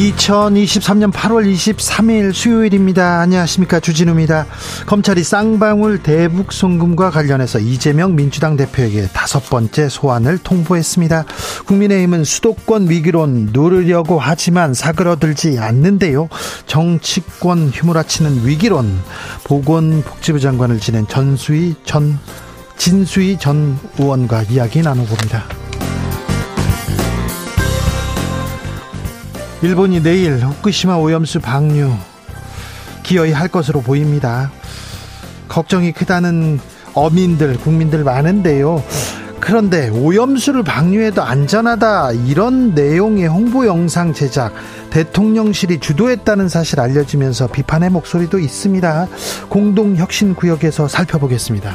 2023년 8월 23일 수요일입니다. 안녕하십니까. 주진우입니다. 검찰이 쌍방울 대북 송금과 관련해서 이재명 민주당 대표에게 다섯 번째 소환을 통보했습니다. 국민의힘은 수도권 위기론 누르려고 하지만 사그러들지 않는데요. 정치권 휘몰아치는 위기론 보건복지부 장관을 지낸 전수희 전 진수희 전 의원과 이야기 나눠봅니다. 일본이 내일 후쿠시마 오염수 방류 기어이 할 것으로 보입니다. 걱정이 크다는 어민들, 국민들 많은데요. 그런데 오염수를 방류해도 안전하다 이런 내용의 홍보 영상 제작 대통령실이 주도했다는 사실 알려지면서 비판의 목소리도 있습니다. 공동 혁신 구역에서 살펴보겠습니다.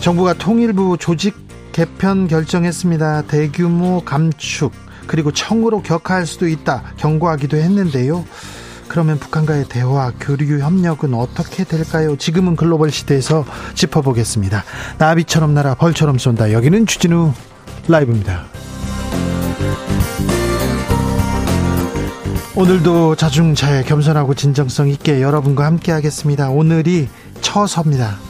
정부가 통일부 조직 개편 결정했습니다. 대규모 감축 그리고 청으로 격화할 수도 있다 경고하기도 했는데요. 그러면 북한과의 대화, 교류 협력은 어떻게 될까요? 지금은 글로벌 시대에서 짚어보겠습니다. 나비처럼 날아 벌처럼 쏜다. 여기는 주진우 라이브입니다. 오늘도 자중차에 겸손하고 진정성 있게 여러분과 함께 하겠습니다. 오늘이 처서입니다.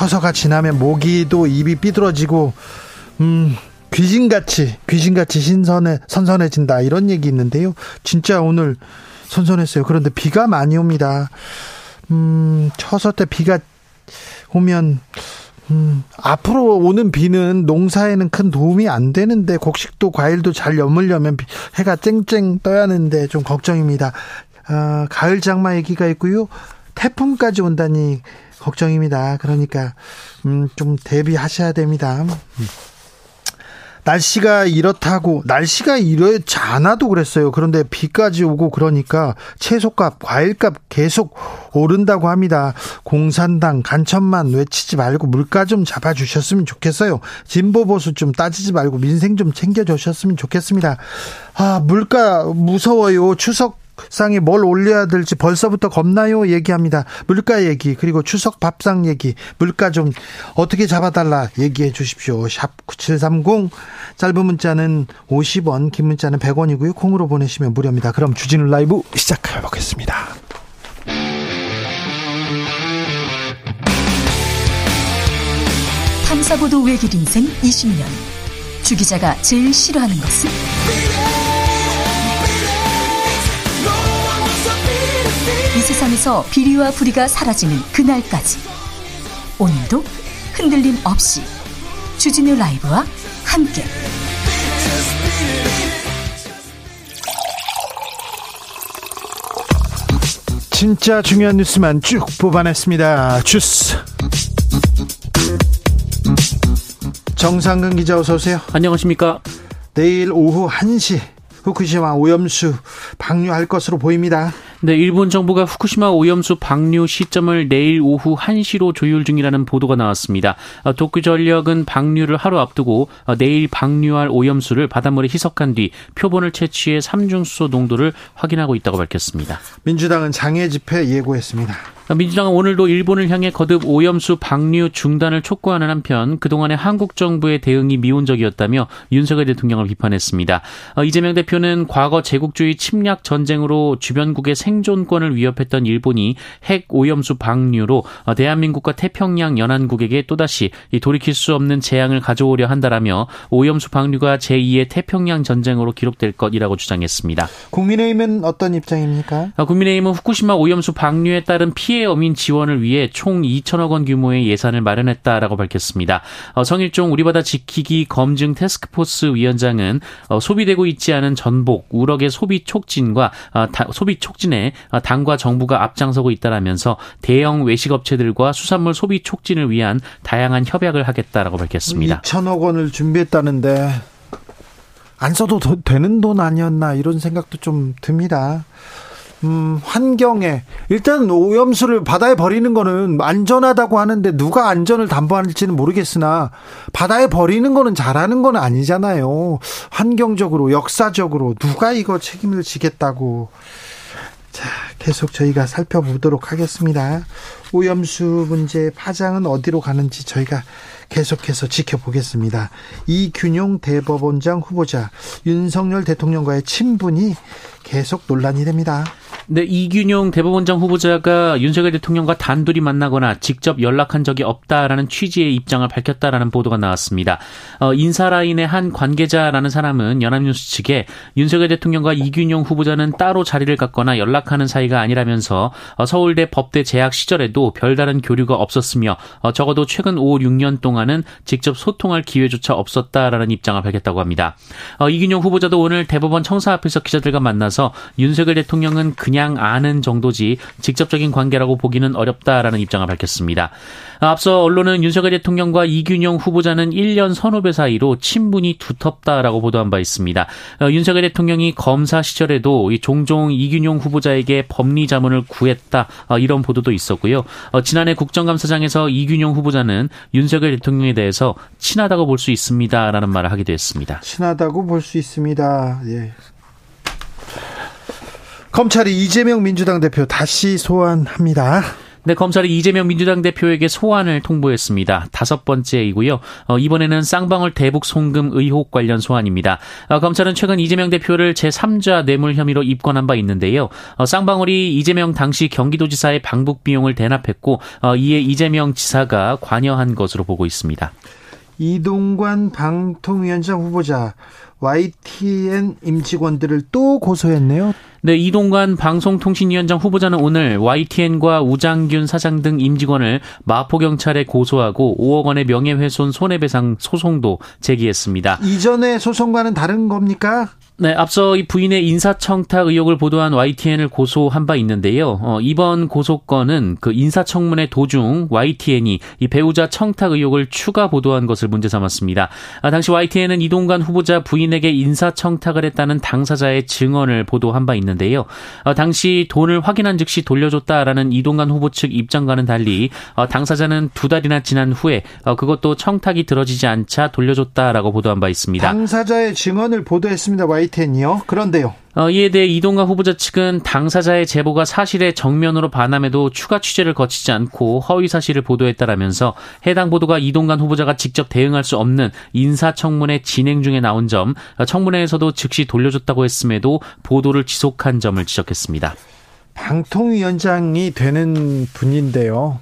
처서가 지나면 모기도 입이 삐뚤어지고 음 귀신같이 귀신같이 신선해 선선해진다 이런 얘기 있는데요. 진짜 오늘 선선했어요. 그런데 비가 많이 옵니다. 음 처서 때 비가 오면 음, 앞으로 오는 비는 농사에는 큰 도움이 안 되는데 곡식도 과일도 잘 여물려면 해가 쨍쨍 떠야 하는데 좀 걱정입니다. 아, 가을 장마 얘기가 있고요. 태풍까지 온다니 걱정입니다. 그러니까 음, 좀 대비하셔야 됩니다. 날씨가 이렇다고 날씨가 이렇지 않아도 그랬어요. 그런데 비까지 오고 그러니까 채소값, 과일값 계속 오른다고 합니다. 공산당 간첩만 외치지 말고 물가 좀 잡아 주셨으면 좋겠어요. 진보 보수 좀 따지지 말고 민생 좀 챙겨 주셨으면 좋겠습니다. 아, 물가 무서워요. 추석 상에 뭘 올려야 될지 벌써부터 겁나요 얘기합니다. 물가 얘기 그리고 추석 밥상 얘기 물가 좀 어떻게 잡아달라 얘기해 주십시오. 샵 9730 짧은 문자는 50원 긴 문자는 100원이고요. 콩으로 보내시면 무료입니다. 그럼 주진우 라이브 시작해 보겠습니다. 탐사보도 외길 인생 20년 주 기자가 제일 싫어하는 것은? 이 세상에서 비리와 부리가 사라지는 그날까지 오늘도 흔들림 없이 주진우 라이브와 함께 진짜 중요한 뉴스만 쭉 뽑아냈습니다. 주스 정상근 기자 어서 오세요. 안녕하십니까? 내일 오후 1시 후쿠시마 오염수 방류할 것으로 보입니다. 네, 일본 정부가 후쿠시마 오염수 방류 시점을 내일 오후 1시로 조율 중이라는 보도가 나왔습니다. 어, 도쿄전력은 방류를 하루 앞두고 어, 내일 방류할 오염수를 바닷물에 희석한 뒤 표본을 채취해 삼중수소 농도를 확인하고 있다고 밝혔습니다. 민주당은 장애 집회 예고했습니다. 민주당은 오늘도 일본을 향해 거듭 오염수 방류 중단을 촉구하는 한편 그동안의 한국 정부의 대응이 미온적이었다며 윤석열 대통령을 비판했습니다. 어, 이재명 대표는 과거 제국주의 침략 전쟁으로 주변국의 생존권을 위협했던 일본이 핵 오염수 방류로 어, 대한민국과 태평양 연안국에게 또다시 돌이킬 수 없는 재앙을 가져오려 한다라며 오염수 방류가 제2의 태평양 전쟁으로 기록될 것이라고 주장했습니다. 국민의힘은 어떤 입장입니까? 어, 국민의힘은 후쿠시마 오염수 방류에 따른 피해 피해 어민 지원을 위해 총 2천억 원 규모의 예산을 마련했다라고 밝혔습니다. 어, 성일종 우리바다 지키기 검증 테스크포스 위원장은 어, 소비되고 있지 않은 전복, 우럭의 소비 촉진과 어, 소비 촉진에 당과 정부가 앞장서고 있다라면서 대형 외식 업체들과 수산물 소비 촉진을 위한 다양한 협약을 하겠다라고 밝혔습니다. 2천억 원을 준비했다는데 안 써도 되는 돈 아니었나 이런 생각도 좀 듭니다. 음, 환경에 일단 오염수를 바다에 버리는 거는 안전하다고 하는데 누가 안전을 담보할지는 모르겠으나 바다에 버리는 거는 잘하는 건 아니잖아요. 환경적으로 역사적으로 누가 이거 책임을 지겠다고 자, 계속 저희가 살펴보도록 하겠습니다. 오염수 문제 파장은 어디로 가는지 저희가 계속해서 지켜보겠습니다. 이균용 대법원장 후보자 윤석열 대통령과의 친분이 계속 논란이 됩니다. 네, 이균용 대법원장 후보자가 윤석열 대통령과 단둘이 만나거나 직접 연락한 적이 없다라는 취지의 입장을 밝혔다라는 보도가 나왔습니다. 어, 인사라인의 한 관계자라는 사람은 연합뉴스 측에 윤석열 대통령과 이균용 후보자는 따로 자리를 갖거나 연락하는 사이가 아니라면서 어, 서울대 법대 재학 시절에도 별다른 교류가 없었으며 어, 적어도 최근 5, 6년 동안 은 직접 소통할 기회조차 없었다라는 입장을 밝혔다고 합니다. 어, 이균용 후보자도 오늘 대법원 청사 앞에서 기자들과 만나서 윤석열 대통령은 그냥 아는 정도지 직접적인 관계라고 보기는 어렵다라는 입장을 밝혔습니다. 앞서 언론은 윤석열 대통령과 이균용 후보자는 1년 선후배 사이로 친분이 두텁다라고 보도한 바 있습니다. 어, 윤석열 대통령이 검사 시절에도 종종 이균용 후보자에게 법리 자문을 구했다 어, 이런 보도도 있었고요. 어, 지난해 국정감사장에서 이균용 후보자는 윤석열 대통령 에 대해서 친하다고 볼 수 있습니다라는 말을 하기도 했습니다. 친하다고 볼 수 있습니다. 예. 검찰이 이재명 민주당 대표 다시 소환합니다. 네, 검찰이 이재명 민주당 대표에게 소환을 통보했습니다. 다섯 번째이고요. 어, 이번에는 쌍방울 대북 송금 의혹 관련 소환입니다. 어, 검찰은 최근 이재명 대표를 제3자 뇌물 혐의로 입건한 바 있는데요. 어, 쌍방울이 이재명 당시 경기도지사의 방북 비용을 대납했고 어, 이에 이재명 지사가 관여한 것으로 보고 있습니다. 이동관 방통위원장 후보자 YTN 임직원들을 또 고소했네요. 네, 이동관 방송통신위원장 후보자는 오늘 YTN과 우장균 사장 등 임직원을 마포경찰에 고소하고 5억 원의 명예훼손 손해배상 소송도 제기했습니다. 이전의 소송과는 다른 겁니까? 네, 앞서 이 부인의 인사청탁 의혹을 보도한 YTN을 고소한 바 있는데요. 어, 이번 고소건은 그 인사청문회 도중 YTN이 이 배우자 청탁 의혹을 추가 보도한 것을 문제 삼았습니다. 아, 당시 YTN은 이동관 후보자 부인에게 인사청탁을 했다는 당사자의 증언을 보도한 바 있는데요. 어, 당시 돈을 확인한 즉시 돌려줬다라는 이동관 후보 측 입장과는 달리 어, 당사자는 두 달이나 지난 후에 어, 그것도 청탁이 들어지지 않자 돌려줬다라고 보도한 바 있습니다. 당사자의 증언을 보도했습니다. YTN. 테니요. 그런데요. 어, 이에 대해 이동관 후보자 측은 당사자의 제보가 사실에 정면으로 반함에도 추가 취재를 거치지 않고 허위 사실을 보도했다라면서 해당 보도가 이동관 후보자가 직접 대응할 수 없는 인사청문회 진행 중에 나온 점, 어, 청문회에서도 즉시 돌려줬다고 했음에도 보도를 지속한 점을 지적했습니다. 방통위원장이 되는 분인데요.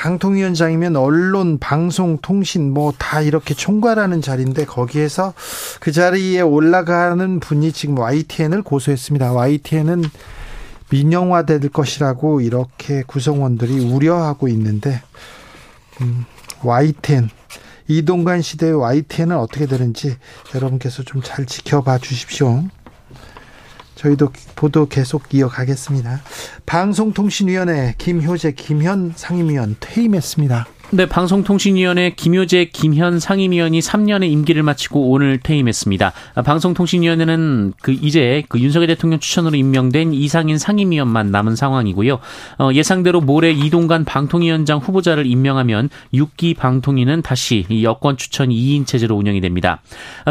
방통위원장이면 언론, 방송, 통신 뭐 다 이렇게 총괄하는 자리인데 거기에서 그 자리에 올라가는 분이 지금 YTN을 고소했습니다. YTN은 민영화될 것이라고 이렇게 구성원들이 우려하고 있는데 음, YTN 이동관 시대의 YTN은 어떻게 되는지 여러분께서 좀 잘 지켜봐 주십시오. 저희도 보도 계속 이어가겠습니다. 방송통신위원회 김효재 김현 상임위원 퇴임했습니다. 네, 방송통신위원회 김효재, 김현 상임위원이 3년의 임기를 마치고 오늘 퇴임했습니다. 방송통신위원회는 그 이제 그 윤석열 대통령 추천으로 임명된 이상인 상임위원만 남은 상황이고요. 어, 예상대로 모레 이동관 방통위원장 후보자를 임명하면 6기 방통위는 다시 여권 추천 2인 체제로 운영이 됩니다.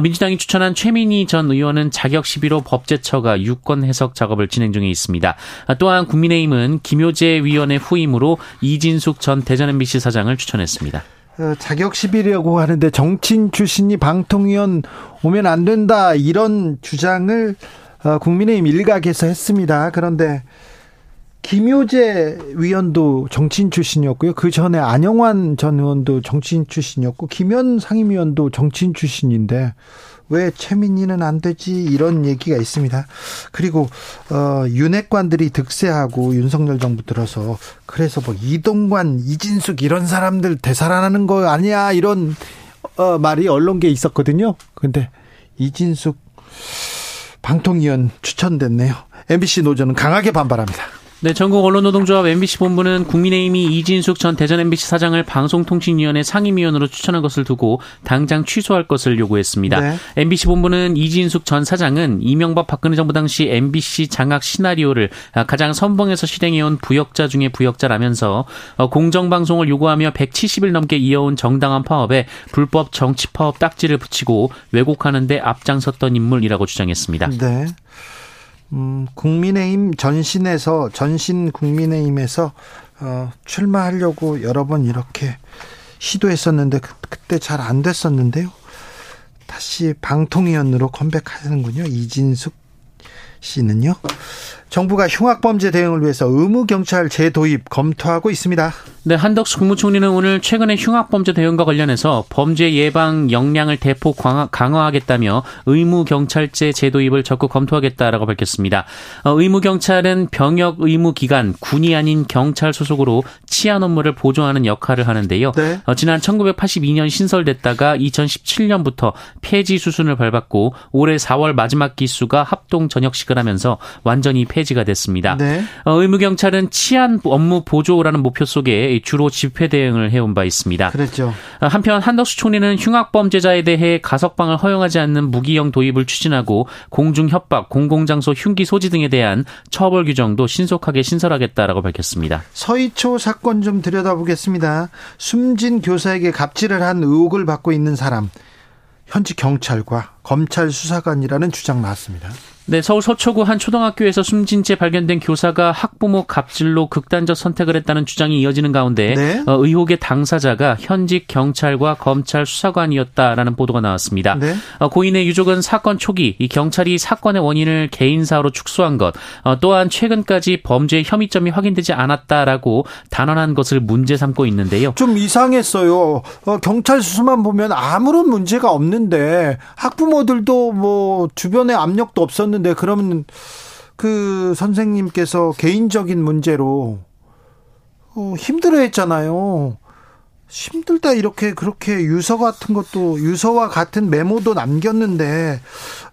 민주당이 추천한 최민희 전 의원은 자격 시비로 법제처가 유권 해석 작업을 진행 중에 있습니다. 또한 국민의힘은 김효재 위원의 후임으로 이진숙 전 대전 MBC 사장을 추천 추천했습니다. 어, 자격 시비라고 하는데 정치인 출신이 방통위원 오면 안 된다 이런 주장을 어, 국민의힘 일각에서 했습니다. 그런데 김효재 위원도 정치인 출신이었고요. 그 전에 안영환 전 의원도 정치인 출신이었고 김현 상임위원도 정치인 출신인데 왜 최민희는 안 되지 이런 얘기가 있습니다. 그리고 어 윤핵관들이 득세하고 윤석열 정부 들어서 그래서 뭐 이동관, 이진숙 이런 사람들 되살아나는 거 아니야 이런 어 말이 언론계에 있었거든요. 근데 이진숙 방통위원 추천됐네요. MBC 노조는 강하게 반발합니다. 네, 전국 언론노동조합 MBC 본부는 국민의힘이 이진숙 전 대전 MBC 사장을 방송통신위원회 상임위원으로 추천한 것을 두고 당장 취소할 것을 요구했습니다. 네. MBC 본부는 이진숙 전 사장은 이명박 박근혜 정부 당시 MBC 장악 시나리오를 가장 선봉에서 실행해온 부역자 중의 부역자라면서 공정방송을 요구하며 170일 넘게 이어온 정당한 파업에 불법 정치 파업 딱지를 붙이고 왜곡하는 데 앞장섰던 인물이라고 주장했습니다. 네. 음, 국민의힘 전신에서 전신 국민의힘에서 어, 출마하려고 여러 번 이렇게 시도했었는데 그, 그때 잘 안 됐었는데요. 다시 방통위원으로 컴백하는군요. 이진숙 씨는요. 정부가 흉악범죄 대응을 위해서 의무 경찰 재도입 검토하고 있습니다. 네, 한덕수 국무총리는 오늘 최근에 흉악범죄 대응과 관련해서 범죄 예방 역량을 대폭 강화, 하겠다며 의무 경찰제 재도입을 적극 검토하겠다라고 밝혔습니다. 어, 의무 경찰은 병역 의무 기관, 군이 아닌 경찰 소속으로 치안 업무를 보조하는 역할을 하는데요. 네. 어, 지난 1982년 신설됐다가 2017년부터 폐지 수순을 밟았고 올해 4월 마지막 기수가 합동 전역식을 하면서 완전히 폐 폐지가 됐습니다. 네. 어, 의무 경찰은 치안 업무 보조라는 목표 속에 주로 집회 대응을 해온 바 있습니다. 그렇죠. 어, 한편 한덕수 총리는 흉악 범죄자에 대해 가석방을 허용하지 않는 무기형 도입을 추진하고 공중 협박, 공공장소 흉기 소지 등에 대한 처벌 규정도 신속하게 신설하겠다라고 밝혔습니다. 서희초 사건 좀 들여다보겠습니다. 숨진 교사에게 갑질을 한 의혹을 받고 있는 사람 현지 경찰과 검찰 수사관이라는 주장 나왔습니다. 네, 서울 서초구 한 초등학교에서 숨진 채 발견된 교사가 학부모 갑질로 극단적 선택을 했다는 주장이 이어지는 가운데 네? 어, 의혹의 당사자가 현직 경찰과 검찰 수사관이었다라는 보도가 나왔습니다. 네? 어, 고인의 유족은 사건 초기 이 경찰이 사건의 원인을 개인사로 축소한 것, 어, 또한 최근까지 범죄 혐의점이 확인되지 않았다라고 단언한 것을 문제 삼고 있는데요. 좀 이상했어요. 어, 경찰 수사만 보면 아무런 문제가 없는데 학부모들도 뭐 주변에 압력도 없었는데 있었는데 그러면 그 선생님께서 개인적인 문제로 어, 힘들어했잖아요. 힘들다 이렇게 그렇게 유서 같은 것도 유서와 같은 메모도 남겼는데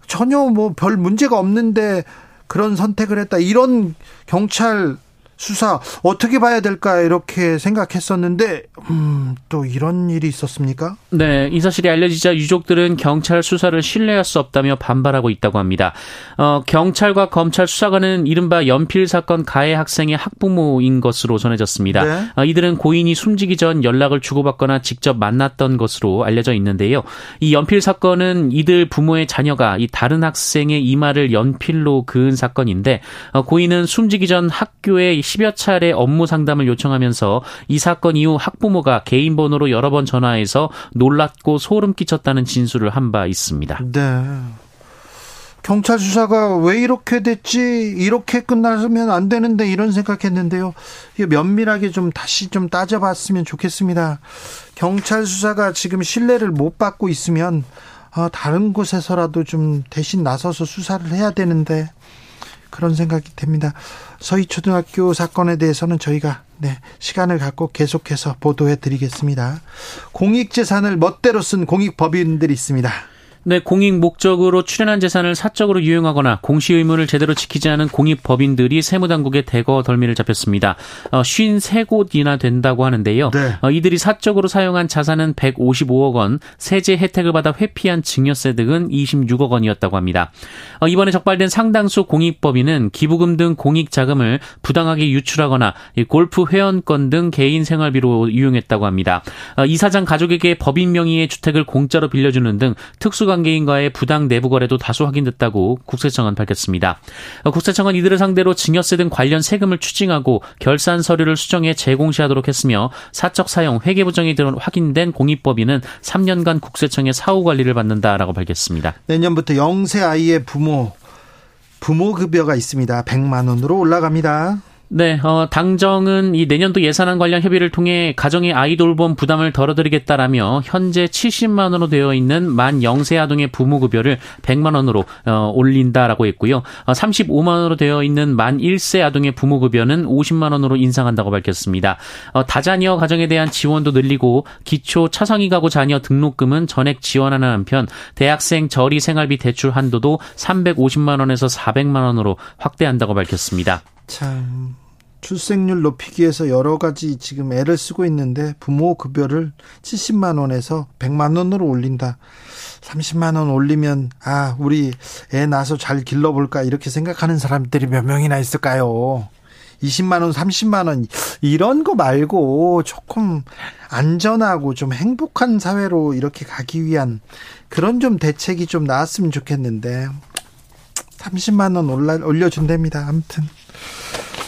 전혀 뭐 별 문제가 없는데 그런 선택을 했다 이런 경찰 수사 어떻게 봐야 될까 이렇게 생각했었는데 음, 또 이런 일이 있었습니까? 네, 이 사실이 알려지자 유족들은 경찰 수사를 신뢰할 수 없다며 반발하고 있다고 합니다. 어, 경찰과 검찰 수사관은 이른바 연필 사건 가해 학생의 학부모인 것으로 전해졌습니다. 네. 어, 이들은 고인이 숨지기 전 연락을 주고받거나 직접 만났던 것으로 알려져 있는데요. 이 연필 사건은 이들 부모의 자녀가 이 다른 학생의 이마를 연필로 그은 사건인데 어, 고인은 숨지기 전 학교에 10여 차례 업무 상담을 요청하면서 이 사건 이후 학부모가 개인 번호로 여러 번 전화해서 놀랐고 소름 끼쳤다는 진술을 한 바 있습니다. 네. 경찰 수사가 왜 이렇게 됐지? 이렇게 끝나면 안 되는데 이런 생각했는데요. 면밀하게 좀 다시 좀 따져봤으면 좋겠습니다. 경찰 수사가 지금 신뢰를 못 받고 있으면 어, 다른 곳에서라도 좀 대신 나서서 수사를 해야 되는데 그런 생각이 됩니다. 서희초등학교 사건에 대해서는 저희가 네, 시간을 갖고 계속해서 보도해 드리겠습니다. 공익재산을 멋대로 쓴 공익법인들이 있습니다. 네, 공익 목적으로 출연한 재산을 사적으로 유용하거나 공시 의무를 제대로 지키지 않은 공익 법인들이 세무당국에 대거 덜미를 잡혔습니다. 어, 53곳이나 된다고 하는데요. 네. 어, 이들이 사적으로 사용한 자산은 155억 원, 세제 혜택을 받아 회피한 증여세 등은 26억 원이었다고 합니다. 어, 이번에 적발된 상당수 공익 법인은 기부금 등 공익 자금을 부당하게 유출하거나 골프 회원권 등 개인 생활비로 이용했다고 합니다. 어, 이 사장 가족에게 법인 명의의 주택을 공짜로 빌려주는 등 특수관 관계인과의 부당 내부 거래도 다수 확인됐다고 국세청은 밝혔습니다. 국세청은 이들을 상대로 증여세 등 관련 세금을 추징하고 결산 서류를 수정해 재공시하도록 했으며 사적 사용 회계 부정이 확인된 공익법인은 3년간 국세청의 사후 관리를 받는다라고 밝혔습니다. 내년부터 영세 아이의 부모 부모 급여가 있습니다. 100만 원으로 올라갑니다. 네, 어, 당정은 이 내년도 예산안 관련 협의를 통해 가정의 아이돌봄 부담을 덜어드리겠다라며 현재 70만 원으로 되어 있는 만 0세 아동의 부모급여를 100만 원으로 어, 올린다라고 했고요. 어, 35만 원으로 되어 있는 만 1세 아동의 부모급여는 50만 원으로 인상한다고 밝혔습니다. 어, 다자녀 가정에 대한 지원도 늘리고 기초 차상위 가구 자녀 등록금은 전액 지원하는 한편 대학생 저리 생활비 대출 한도도 350만 원에서 400만 원으로 확대한다고 밝혔습니다. 참 출생률 높이기 위해서 여러 가지 지금 애를 쓰고 있는데 부모 급여를 70만 원에서 100만 원으로 올린다. 30만 원 올리면 아 우리 애 낳아서 잘 길러 볼까 이렇게 생각하는 사람들이 몇 명이나 있을까요? 20만 원, 30만 원 이런 거 말고 조금 안전하고 좀 행복한 사회로 이렇게 가기 위한 그런 좀 대책이 좀 나왔으면 좋겠는데 30만 원 올라 올려준답니다. 아무튼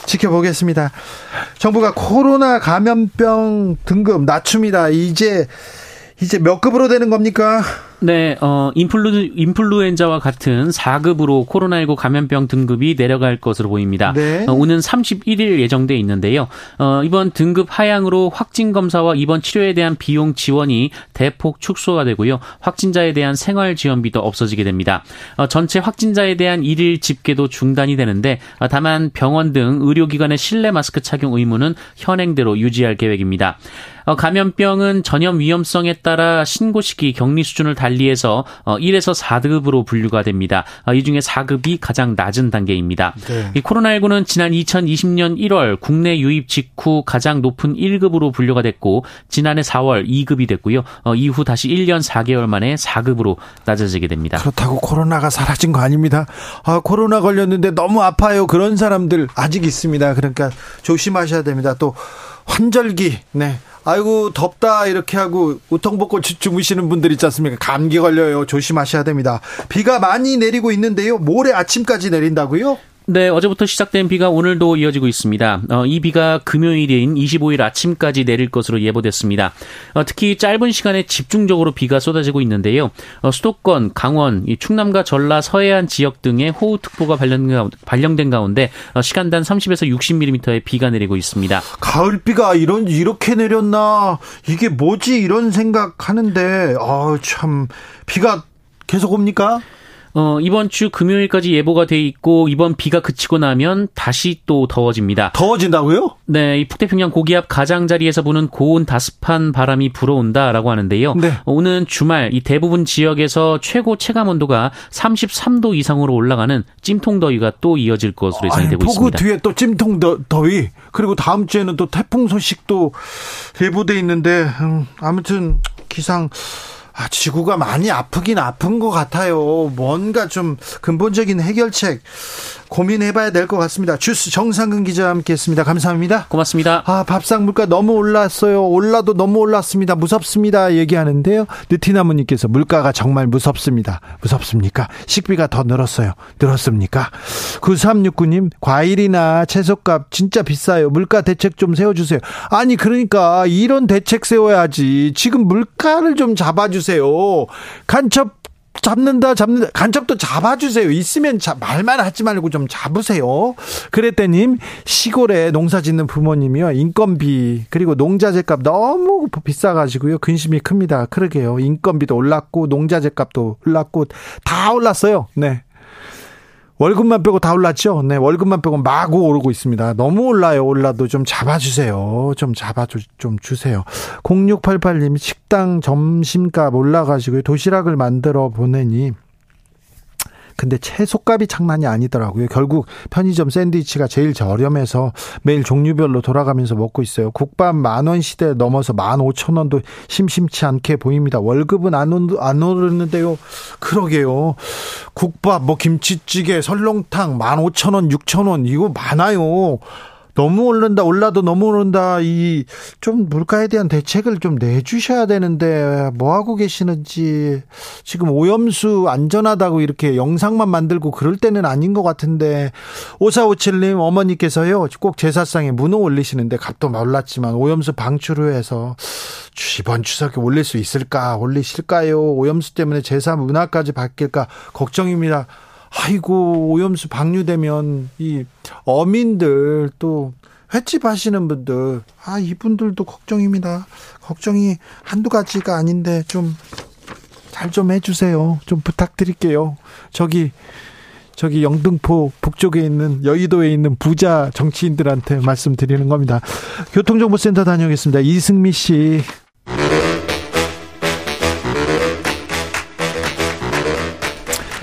지켜보겠습니다. 정부가 코로나 감염병 등급 낮춥니다. 이제 이제 몇 급으로 되는 겁니까? 네, 어, 인플루, 인플루엔자와 같은 4급으로 코로나19 감염병 등급이 내려갈 것으로 보입니다. 네. 어, 오는 31일 예정돼 있는데요. 어, 이번 등급 하향으로 확진 검사와 입원 치료에 대한 비용 지원이 대폭 축소가 되고요. 확진자에 대한 생활 지원비도 없어지게 됩니다. 어, 전체 확진자에 대한 일일 집계도 중단이 되는데 어, 다만 병원 등 의료기관의 실내 마스크 착용 의무는 현행대로 유지할 계획입니다. 어, 감염병은 전염 위험성에 따라 신고 시기 격리 수준을 달 리해서 1에서 어, 4급으로 분류가 됩니다. 어, 이 중에 4급이 가장 낮은 단계입니다. 네. 이 코로나19는 지난 2020년 1월 국내 유입 직후 가장 높은 1급으로 분류가 됐고 지난해 4월 2급이 됐고요. 이후 다시 1년 4개월 만에 4급으로 낮아지게 됩니다. 그렇다고 코로나가 사라진 거 아닙니다. 아, 코로나 걸렸는데 너무 아파요. 그런 사람들 아직 있습니다. 그러니까 조심하셔야 됩니다. 또 환절기, 네. 아이고 덥다 이렇게 하고 우통 벗고 주무시는 분들 있지 않습니까? 감기 걸려요. 조심하셔야 됩니다. 비가 많이 내리고 있는데요. 모레 아침까지 내린다고요? 네, 어제부터 시작된 비가 오늘도 이어지고 있습니다. 어, 이 비가 금요일인 25일 아침까지 내릴 것으로 예보됐습니다. 어, 특히 짧은 시간에 집중적으로 비가 쏟아지고 있는데요. 어, 수도권, 강원, 충남과 전라, 서해안 지역 등의 호우특보가 발령, 발령된 가운데 어, 시간당 30에서 60mm의 비가 내리고 있습니다. 가을 비가 이런 이렇게 내렸나? 이게 뭐지? 이런 생각하는데 아, 참 비가 계속 옵니까? 어, 이번 주 금요일까지 예보가 돼 있고 이번 비가 그치고 나면 다시 또 더워집니다. 더워진다고요? 네, 이 북태평양 고기압 가장자리에서 부는 고온 다습한 바람이 불어온다라고 하는데요. 네. 어, 오는 주말 이 대부분 지역에서 최고 체감 온도가 33도 이상으로 올라가는 찜통 더위가 또 이어질 것으로 예상이 되고 폭우 있습니다. 뒤에 또 찜통 더위 그리고 다음 주에는 또 태풍 소식도 예보돼 있는데 음, 아무튼 기상 아, 지구가 많이 아프긴 아픈 것 같아요. 뭔가 좀 근본적인 해결책 고민해봐야 될 것 같습니다. 주스 정상근 기자와 함께했습니다. 감사합니다. 고맙습니다. 아 밥상 물가 너무 올랐어요. 올라도 너무 올랐습니다. 무섭습니다. 얘기하는데요. 느티나무님께서 물가가 정말 무섭습니다. 무섭습니까? 식비가 더 늘었어요. 늘었습니까? 9369님 과일이나 채소값 진짜 비싸요. 물가 대책 좀 세워주세요. 아니 그러니까 이런 대책 세워야지. 지금 물가를 좀 잡아주세요. 간첩 잡는다 잡는다. 간첩도 잡아주세요. 있으면 자, 말만 하지 말고 좀 잡으세요. 그랬더님 시골에 농사 짓는 부모님이요. 인건비 그리고 농자재값 너무 비싸가지고요. 근심이 큽니다. 그러게요. 인건비도 올랐고 농자재값도 올랐고 다 올랐어요. 네 월급만 빼고 다 올랐죠? 네, 월급만 빼고 마구 오르고 있습니다. 너무 올라요. 올라도 좀 잡아주세요. 좀 잡아주, 좀 주세요. 0688님, 식당 점심값 올라가지고 도시락을 만들어 보내니 근데 채소값이 장난이 아니더라고요. 결국 편의점 샌드위치가 제일 저렴해서 매일 종류별로 돌아가면서 먹고 있어요. 국밥 만 원 시대 넘어서 만 오천 원도 심심치 않게 보입니다. 월급은 안, 안 오르는데요. 그러게요. 국밥, 뭐 김치찌개, 설렁탕 만 오천 원, 육천 원 이거 많아요. 너무 오른다 올라도 너무 오른다 이 좀 물가에 대한 대책을 좀 내주셔야 되는데 뭐 하고 계시는지 지금 오염수 안전하다고 이렇게 영상만 만들고 그럴 때는 아닌 것 같은데 오사오칠님 어머니께서요 꼭 제사상에 문어 올리시는데 값도 올랐지만 오염수 방출을 해서 이번 추석에 올릴 수 있을까 올리실까요 오염수 때문에 제사 문화까지 바뀔까 걱정입니다. 아이고 오염수 방류되면 이 어민들 또 횟집 하시는 분들 아 이분들도 걱정입니다. 걱정이 한두 가지가 아닌데 좀잘좀 해주세요. 좀 부탁드릴게요. 저기 저기 영등포 북쪽에 있는 여의도에 있는 부자 정치인들한테 말씀드리는 겁니다. 교통정보센터 다녀오겠습니다. 이승미 씨.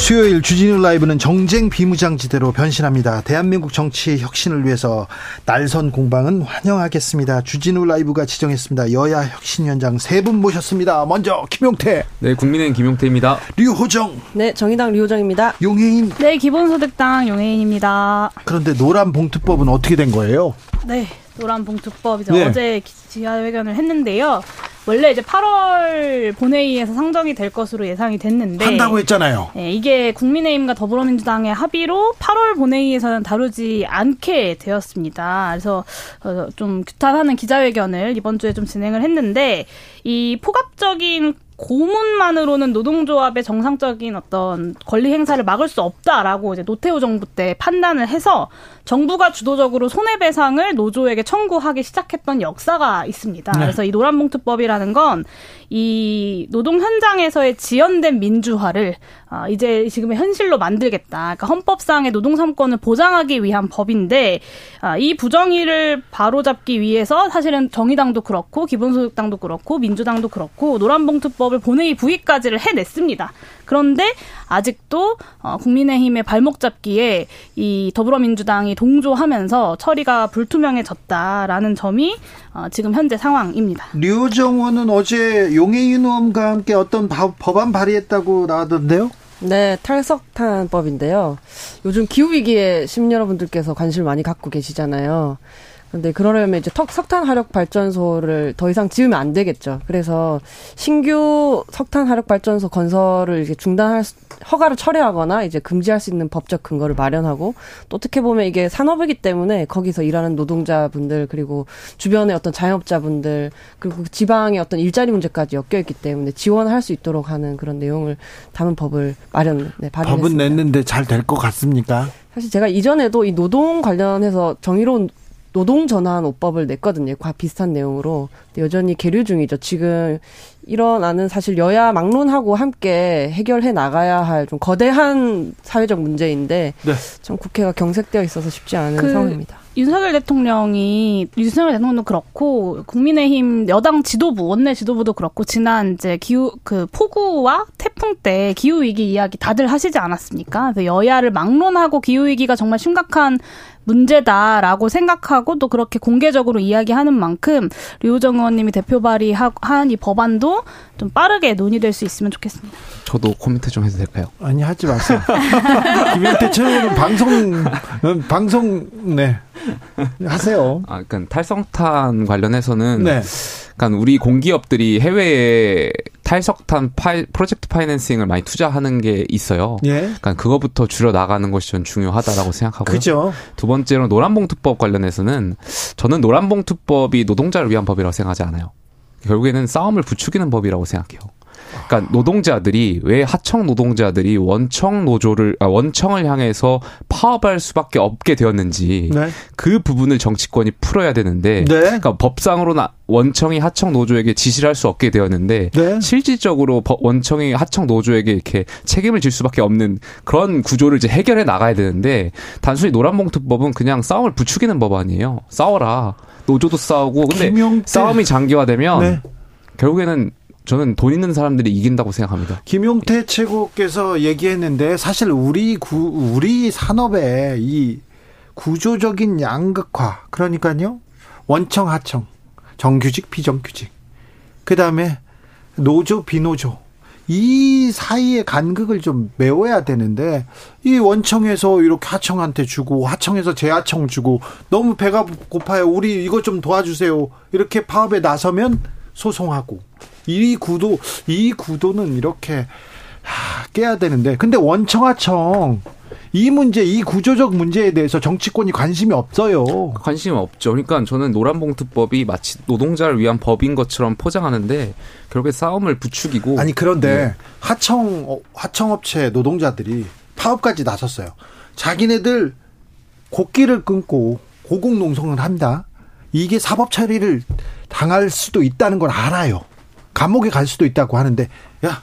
수요일 주진우 라이브는 정쟁 비무장지대로 변신합니다. 대한민국 정치 혁신을 위해서 날선 공방은 환영하겠습니다. 주진우 라이브가 지정했습니다. 여야 혁신위원장 세 분 모셨습니다. 먼저 김용태. 네, 국민의힘 김용태입니다. 류호정. 네, 정의당 류호정입니다. 용해인. 네, 기본소득당 용해인입니다. 그런데 노란 봉투법은 어떻게 된 거예요? 네, 노란 봉투법 이제 네. 어제 기자회견을 했는데요. 원래 이제 8월 본회의에서 상정이 될 것으로 예상이 됐는데 한다고 했잖아요. 네, 이게 국민의힘과 더불어민주당의 합의로 8월 본회의에서는 다루지 않게 되었습니다. 그래서 어, 좀 규탄하는 기자회견을 이번 주에 좀 진행을 했는데 이 포괄적인 고문만으로는 노동조합의 정상적인 어떤 권리 행사를 막을 수 없다라고 이제 노태우 정부 때 판단을 해서 정부가 주도적으로 손해배상을 노조에게 청구하기 시작했던 역사가 있습니다. 네. 그래서 이 노란봉투법이라는 건 이 노동 현장에서의 지연된 민주화를 아, 이제 지금의 현실로 만들겠다. 그러니까 헌법상의 노동 삼권을 보장하기 위한 법인데 아, 이 부정의를 바로잡기 위해서 사실은 정의당도 그렇고 기본소득당도 그렇고 민주당도 그렇고 노란봉투법을 본회의 부의까지를 해냈습니다. 그런데 아직도 어, 국민의힘의 발목 잡기에 이 더불어민주당이 동조하면서 처리가 불투명해졌다라는 점이 어, 지금 현재 상황입니다. 류정원은 어제 용해인 의원과 함께 어떤 법안 발의했다고 나왔던데요? 네, 탈석탄법인데요. 요즘 기후위기에 시민 여러분들께서 관심을 많이 갖고 계시잖아요. 근데 그러려면 이제 턱 석탄 화력 발전소를 더 이상 지으면 안 되겠죠. 그래서 신규 석탄 화력 발전소 건설을 이제 중단할 허가를 철회하거나 이제 금지할 수 있는 법적 근거를 마련하고 또 어떻게 보면 이게 산업이기 때문에 거기서 일하는 노동자분들 그리고 주변의 어떤 자영업자분들 그리고 지방의 어떤 일자리 문제까지 엮여 있기 때문에 지원할 수 있도록 하는 그런 내용을 담은 법을 마련 네, 발의했습니다. 법은 냈는데 잘 될 것 같습니까? 사실 제가 이전에도 이 노동 관련해서 정의로운 노동 전환 오법을 냈거든요. 과 비슷한 내용으로. 여전히 계류 중이죠. 지금 일어나는 사실 여야 막론하고 함께 해결해 나가야 할 좀 거대한 사회적 문제인데 네. 참 국회가 경색되어 있어서 쉽지 않은 그 상황입니다. 윤석열 대통령이 윤석열 대통령도 그렇고 국민의힘 여당 지도부 원내 지도부도 그렇고 지난 이제 기후 그 폭우와 태풍 때 기후 위기 이야기 다들 하시지 않았습니까? 그래서 여야를 막론하고 기후 위기가 정말 심각한 문제다라고 생각하고 또 그렇게 공개적으로 이야기하는 만큼 류호정 의원님이 대표 발의한 이 법안도 좀 빠르게 논의될 수 있으면 좋겠습니다. 저도 코멘트 좀 해도 될까요? 아니 하지 마세요. 김현태 최고는 방송 방송 네 하세요. 아, 그러니까 탈성탄 관련해서는 네. 그러니까 우리 공기업들이 해외에 탈석탄 파이, 프로젝트 파이낸싱을 많이 투자하는 게 있어요. 예. 그러니까 그거부터 줄여 나가는 것이 전 중요하다라고 생각하고요. 그죠. 두 번째로 노란봉투법 관련해서는 저는 노란봉투법이 노동자를 위한 법이라고 생각하지 않아요. 결국에는 싸움을 부추기는 법이라고 생각해요. 그러니까 노동자들이 왜 하청 노동자들이 원청 노조를 아, 원청을 향해서 파업할 수밖에 없게 되었는지 네. 그 부분을 정치권이 풀어야 되는데 네. 그러니까 법상으로는 원청이 하청 노조에게 지시를 할 수 없게 되었는데 네. 실질적으로 원청이 하청 노조에게 이렇게 책임을 질 수밖에 없는 그런 구조를 이제 해결해 나가야 되는데 단순히 노란봉투법은 그냥 싸움을 부추기는 법 아니에요. 싸워라. 노조도 싸우고 근데 김용태. 싸움이 장기화되면 네. 결국에는 저는 돈 있는 사람들이 이긴다고 생각합니다. 김용태 최고께서 얘기했는데 사실 우리 구, 우리 산업의 이 구조적인 양극화 그러니까요. 원청 하청 정규직 비정규직. 그 다음에 노조 비노조. 이 사이의 간극을 좀 메워야 되는데 이 원청에서 이렇게 하청한테 주고 하청에서 재하청 주고 너무 배가 고파요. 우리 이거 좀 도와주세요. 이렇게 파업에 나서면 소송하고 이 구도 이 구도는 이렇게 하, 깨야 되는데 근데 원청하청 이 문제, 이 구조적 문제에 대해서 정치권이 관심이 없어요. 관심이 없죠. 그러니까 저는 노란봉투법이 마치 노동자를 위한 법인 것처럼 포장하는데 결국에 싸움을 부추기고 아니 그런데 네. 하청 어, 하청업체 노동자들이 파업까지 나섰어요. 자기네들 곡기를 끊고 고공농성을 한다. 이게 사법 처리를 당할 수도 있다는 걸 알아요. 감옥에 갈 수도 있다고 하는데 야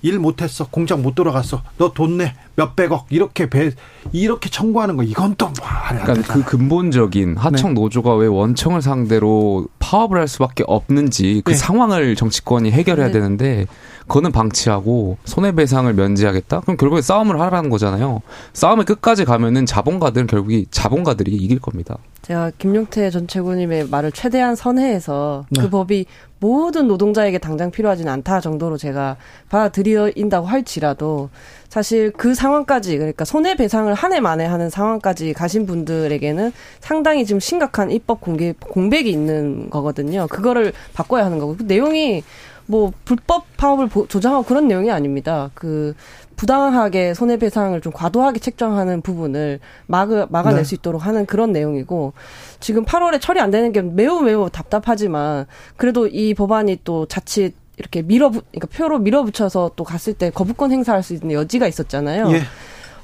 일 못했어 공장 못 돌아갔어 너 돈 내 몇백억 이렇게 배 이렇게 청구하는 거 이건 또 말이 그러니까 그 근본적인 하청 네. 노조가 왜 원청을 상대로 파업을 할 수밖에 없는지 그 네. 상황을 정치권이 해결해야 네. 되는데 그거는 방치하고 손해배상을 면제하겠다 그럼 결국에 싸움을 하라는 거잖아요 싸움을 끝까지 가면은 자본가들은 결국에 자본가들이 이길 겁니다 제가 김용태 전 최고님의 말을 최대한 선회해서 네. 그 법이 모든 노동자에게 당장 필요하지는 않다 정도로 제가 받아들인다고 할지라도 사실 그 상황까지 그러니까 손해배상을 한 해 만에 하는 상황까지 가신 분들에게는 상당히 지금 심각한 입법 공개 공백이 있는 거거든요. 그거를 바꿔야 하는 거고 그 내용이 뭐 불법 파업을 조장하고 그런 내용이 아닙니다. 그 부당하게 손해배상을 좀 과도하게 책정하는 부분을 막 막아낼 네. 수 있도록 하는 그런 내용이고 지금 8월에 처리 안 되는 게 매우 매우 답답하지만 그래도 이 법안이 또 자칫 이렇게 밀어 그러니까 표로 밀어붙여서 또 갔을 때 거부권 행사할 수 있는 여지가 있었잖아요. 예.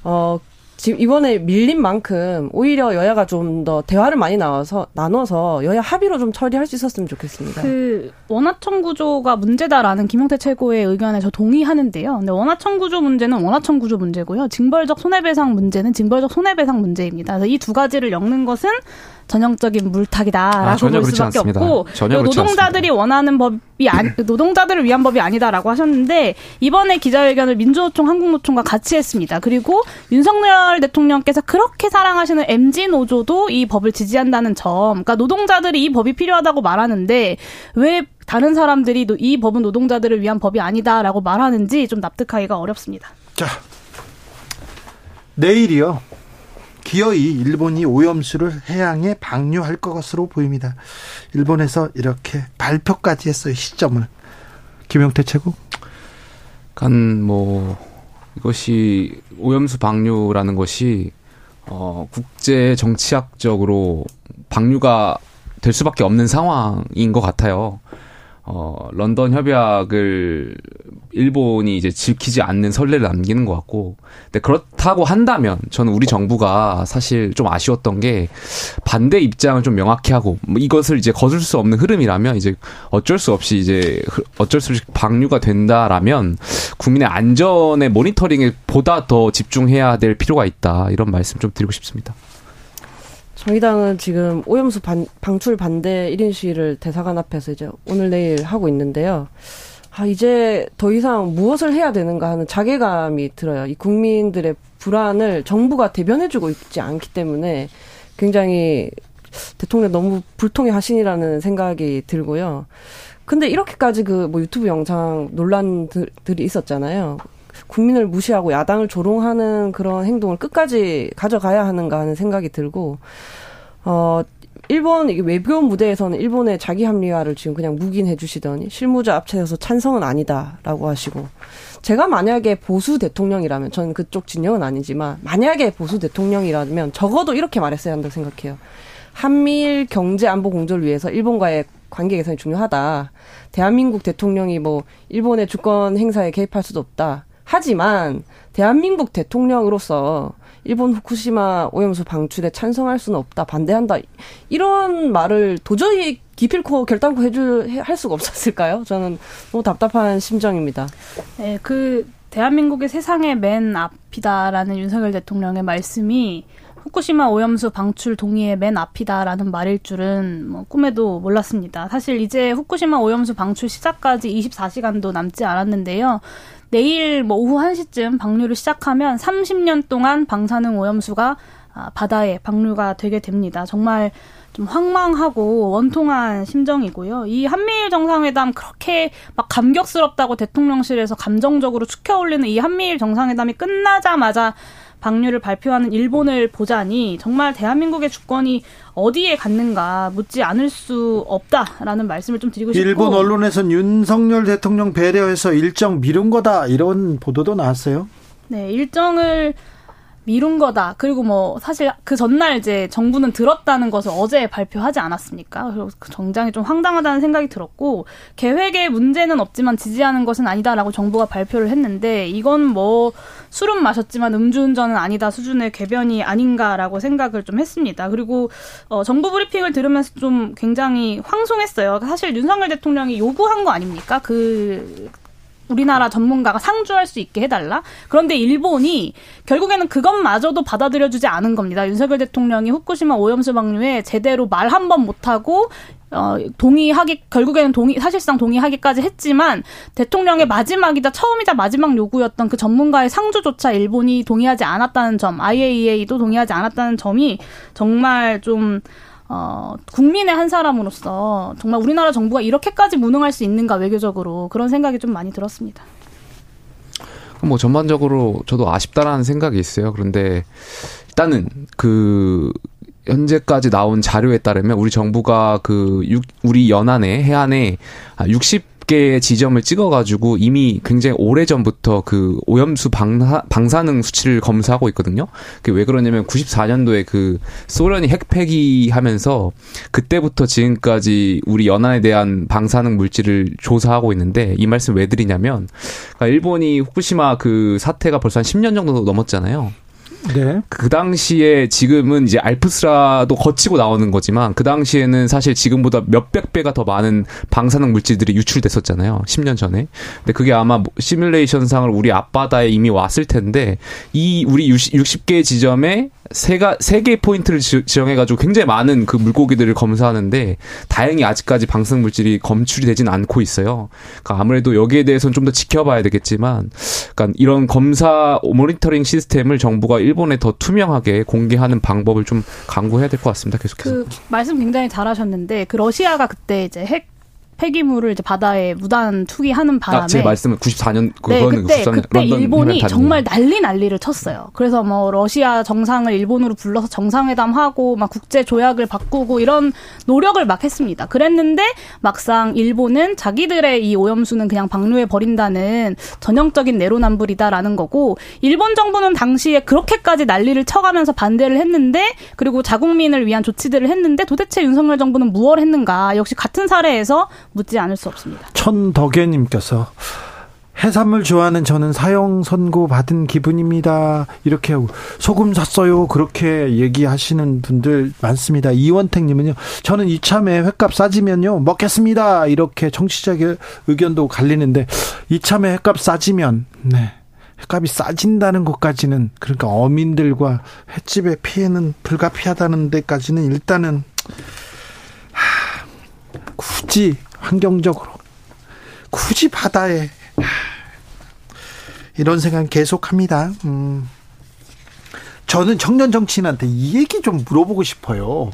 어 지금 이번에 밀린 만큼 오히려 여야가 좀 더 대화를 많이 나와서 나눠서 여야 합의로 좀 처리할 수 있었으면 좋겠습니다. 그 원하청 구조가 문제다라는 김용태 최고의 의견에 저 동의하는데요. 근데 원하청 구조 문제는 원하청 구조 문제고요. 징벌적 손해배상 문제는 징벌적 손해배상 문제입니다. 그래서 이 두 가지를 엮는 것은 전형적인 물타기다라고 아, 볼 수밖에 않습니다. 없고 노동자들이 않습니다. 원하는 법이 아니, 노동자들을 위한 법이 아니다라고 하셨는데 이번에 기자회견을 민주노총 한국노총과 같이 했습니다. 그리고 윤석열 대통령께서 그렇게 사랑하시는 MG 노조도 이 법을 지지한다는 점, 그러니까 노동자들이 이 법이 필요하다고 말하는데 왜 다른 사람들이 이 법은 노동자들을 위한 법이 아니다라고 말하는지 좀 납득하기가 어렵습니다. 자, 내일이요. 기어이 일본이 오염수를 해양에 방류할 것으로 보입니다. 일본에서 이렇게 발표까지 했어요. 시점을. 김용태 최고. 간 뭐 이것이 오염수 방류라는 것이 어 국제 정치학적으로 방류가 될 수밖에 없는 상황인 것 같아요. 어, 런던 협약을 일본이 이제 지키지 않는 선례를 남기는 것 같고, 근데 그렇다고 한다면 저는 우리 정부가 사실 좀 아쉬웠던 게 반대 입장을 좀 명확히 하고 뭐 이것을 이제 거둘 수 없는 흐름이라면 이제 어쩔 수 없이 이제 어쩔 수 없이 방류가 된다라면 국민의 안전의 모니터링에 보다 더 집중해야 될 필요가 있다 이런 말씀 좀 드리고 싶습니다. 정의당은 지금 오염수 반, 방출 반대 1인 시위를 대사관 앞에서 이제 오늘 내일 하고 있는데요. 아, 이제 더 이상 무엇을 해야 되는가 하는 자괴감이 들어요. 이 국민들의 불안을 정부가 대변해주고 있지 않기 때문에 굉장히 대통령 너무 불통의 하신이라는 생각이 들고요. 근데 이렇게까지 그 뭐 유튜브 영상 논란들이 있었잖아요. 국민을 무시하고 야당을 조롱하는 그런 행동을 끝까지 가져가야 하는가 하는 생각이 들고 어 일본 외교 무대에서는 일본의 자기 합리화를 지금 그냥 묵인해 주시더니 실무자 앞에서 찬성은 아니다라고 하시고 제가 만약에 보수 대통령이라면 저는 그쪽 진영은 아니지만 만약에 보수 대통령이라면 적어도 이렇게 말했어야 한다고 생각해요. 한미일 경제 안보 공조를 위해서 일본과의 관계 개선이 중요하다. 대한민국 대통령이 뭐 일본의 주권 행사에 개입할 수도 없다. 하지만 대한민국 대통령으로서 일본 후쿠시마 오염수 방출에 찬성할 수는 없다, 반대한다 이런 말을 도저히 기필코 결단코 해줄 할 수가 없었을까요? 저는 너무 답답한 심정입니다. 네, 그 대한민국의 세상의 맨 앞이다라는 윤석열 대통령의 말씀이 후쿠시마 오염수 방출 동의의 맨 앞이다라는 말일 줄은 뭐 꿈에도 몰랐습니다. 사실 이제 후쿠시마 오염수 방출 시작까지 24시간도 남지 않았는데요. 내일 뭐 오후 1시쯤 방류를 시작하면 30년 동안 방사능 오염수가 아, 바다에 방류가 되게 됩니다. 정말 좀 황망하고 원통한 심정이고요. 이 한미일 정상회담 그렇게 막 감격스럽다고 대통령실에서 감정적으로 축혀 올리는 이 한미일 정상회담이 끝나자마자 방류를 발표하는 일본을 보자니 정말 대한민국의 주권이 어디에 갔는가 묻지 않을 수 없다라는 말씀을 좀 드리고 싶고 일본 언론에선 윤석열 대통령 배려해서 일정 미룬 거다 이런 보도도 나왔어요. 네, 일정을 미룬 거다. 그리고 뭐 사실 그 전날 이제 정부는 들었다는 것을 어제 발표하지 않았습니까? 그리고 그 정장이 좀 황당하다는 생각이 들었고 계획에 문제는 없지만 지지하는 것은 아니다라고 정부가 발표를 했는데 이건 뭐 술은 마셨지만 음주운전은 아니다 수준의 궤변이 아닌가라고 생각을 좀 했습니다. 그리고 어 정부 브리핑을 들으면서 좀 굉장히 황송했어요. 사실 윤석열 대통령이 요구한 거 아닙니까? 그 우리나라 전문가가 상주할 수 있게 해달라. 그런데 일본이 결국에는 그것마저도 받아들여주지 않은 겁니다. 윤석열 대통령이 후쿠시마 오염수 방류에 제대로 말 한 번 못하고 어, 동의하기, 결국에는 동의, 사실상 동의하기까지 했지만, 대통령의 마지막이자 처음이자 마지막 요구였던 그 전문가의 상주조차 일본이 동의하지 않았다는 점, IAEA도 동의하지 않았다는 점이 정말 좀, 어, 국민의 한 사람으로서 정말 우리나라 정부가 이렇게까지 무능할 수 있는가 외교적으로 그런 생각이 좀 많이 들었습니다. 뭐 전반적으로 저도 아쉽다라는 생각이 있어요. 그런데 일단은 그 현재까지 나온 자료에 따르면 우리 정부가 그 육, 우리 연안에 해안에 60 개의 지점을 찍어가지고 이미 굉장히 오래 전부터 그 오염수 방사, 방사능 수치를 검사하고 있거든요. 그게 왜 그러냐면 94년도에 그 소련이 핵 폐기 하면서 그때부터 지금까지 우리 연안에 대한 방사능 물질을 조사하고 있는데 이 말씀 왜 드리냐면 그러니까 일본이 후쿠시마 그 사태가 벌써 한 10년 정도 넘었잖아요. 네. 그 당시에 지금은 이제 알프스라도 거치고 나오는 거지만 그 당시에는 사실 지금보다 몇백 배가 더 많은 방사능 물질들이 유출됐었잖아요. 10년 전에. 근데 그게 아마 뭐 시뮬레이션상을 우리 앞바다에 이미 왔을 텐데 이 우리 60개 지점에 세가 세 개의 포인트를 지정해 가지고 굉장히 많은 그 물고기들을 검사하는데 다행히 아직까지 방사능 물질이 검출이 되진 않고 있어요. 그러니까 아무래도 여기에 대해서는 좀 더 지켜봐야 되겠지만, 그러니까 이런 검사 모니터링 시스템을 정부가 일본에 더 투명하게 공개하는 방법을 좀 강구해야 될 것 같습니다. 계속해서. 그 말씀 굉장히 잘하셨는데 그 러시아가 그때 이제 핵 폐기물을 이제 바다에 무단 투기하는 바람에 아, 제 말씀은 94년 네, 그때 그때 일본이 정말 난리 난리를 쳤어요. 그래서 뭐 러시아 정상을 일본으로 불러서 정상회담하고 막 국제 조약을 바꾸고 이런 노력을 막 했습니다. 그랬는데 막상 일본은 자기들의 이 오염수는 그냥 방류해 버린다는 전형적인 내로남불이다라는 거고 일본 정부는 당시에 그렇게까지 난리를 쳐가면서 반대를 했는데 그리고 자국민을 위한 조치들을 했는데 도대체 윤석열 정부는 무엇을 했는가? 역시 같은 사례에서 묻지 않을 수 없습니다. 천덕예님께서 해산물 좋아하는 저는 사형 선고 받은 기분입니다. 이렇게 하고 소금 샀어요. 그렇게 얘기하시는 분들 많습니다. 이원택 님은요. 저는 이참에 횟값 싸지면요 먹겠습니다. 이렇게 정치적 의견도 갈리는데 이참에 횟값 싸지면 네. 횟값이 싸진다는 것까지는 그러니까 어민들과 횟집의 피해는 불가피하다는 데까지는 일단은 하, 굳이 환경적으로 굳이 바다에 이런 생각 계속합니다. 음. 저는 청년 정치인한테 이 얘기 좀 물어보고 싶어요.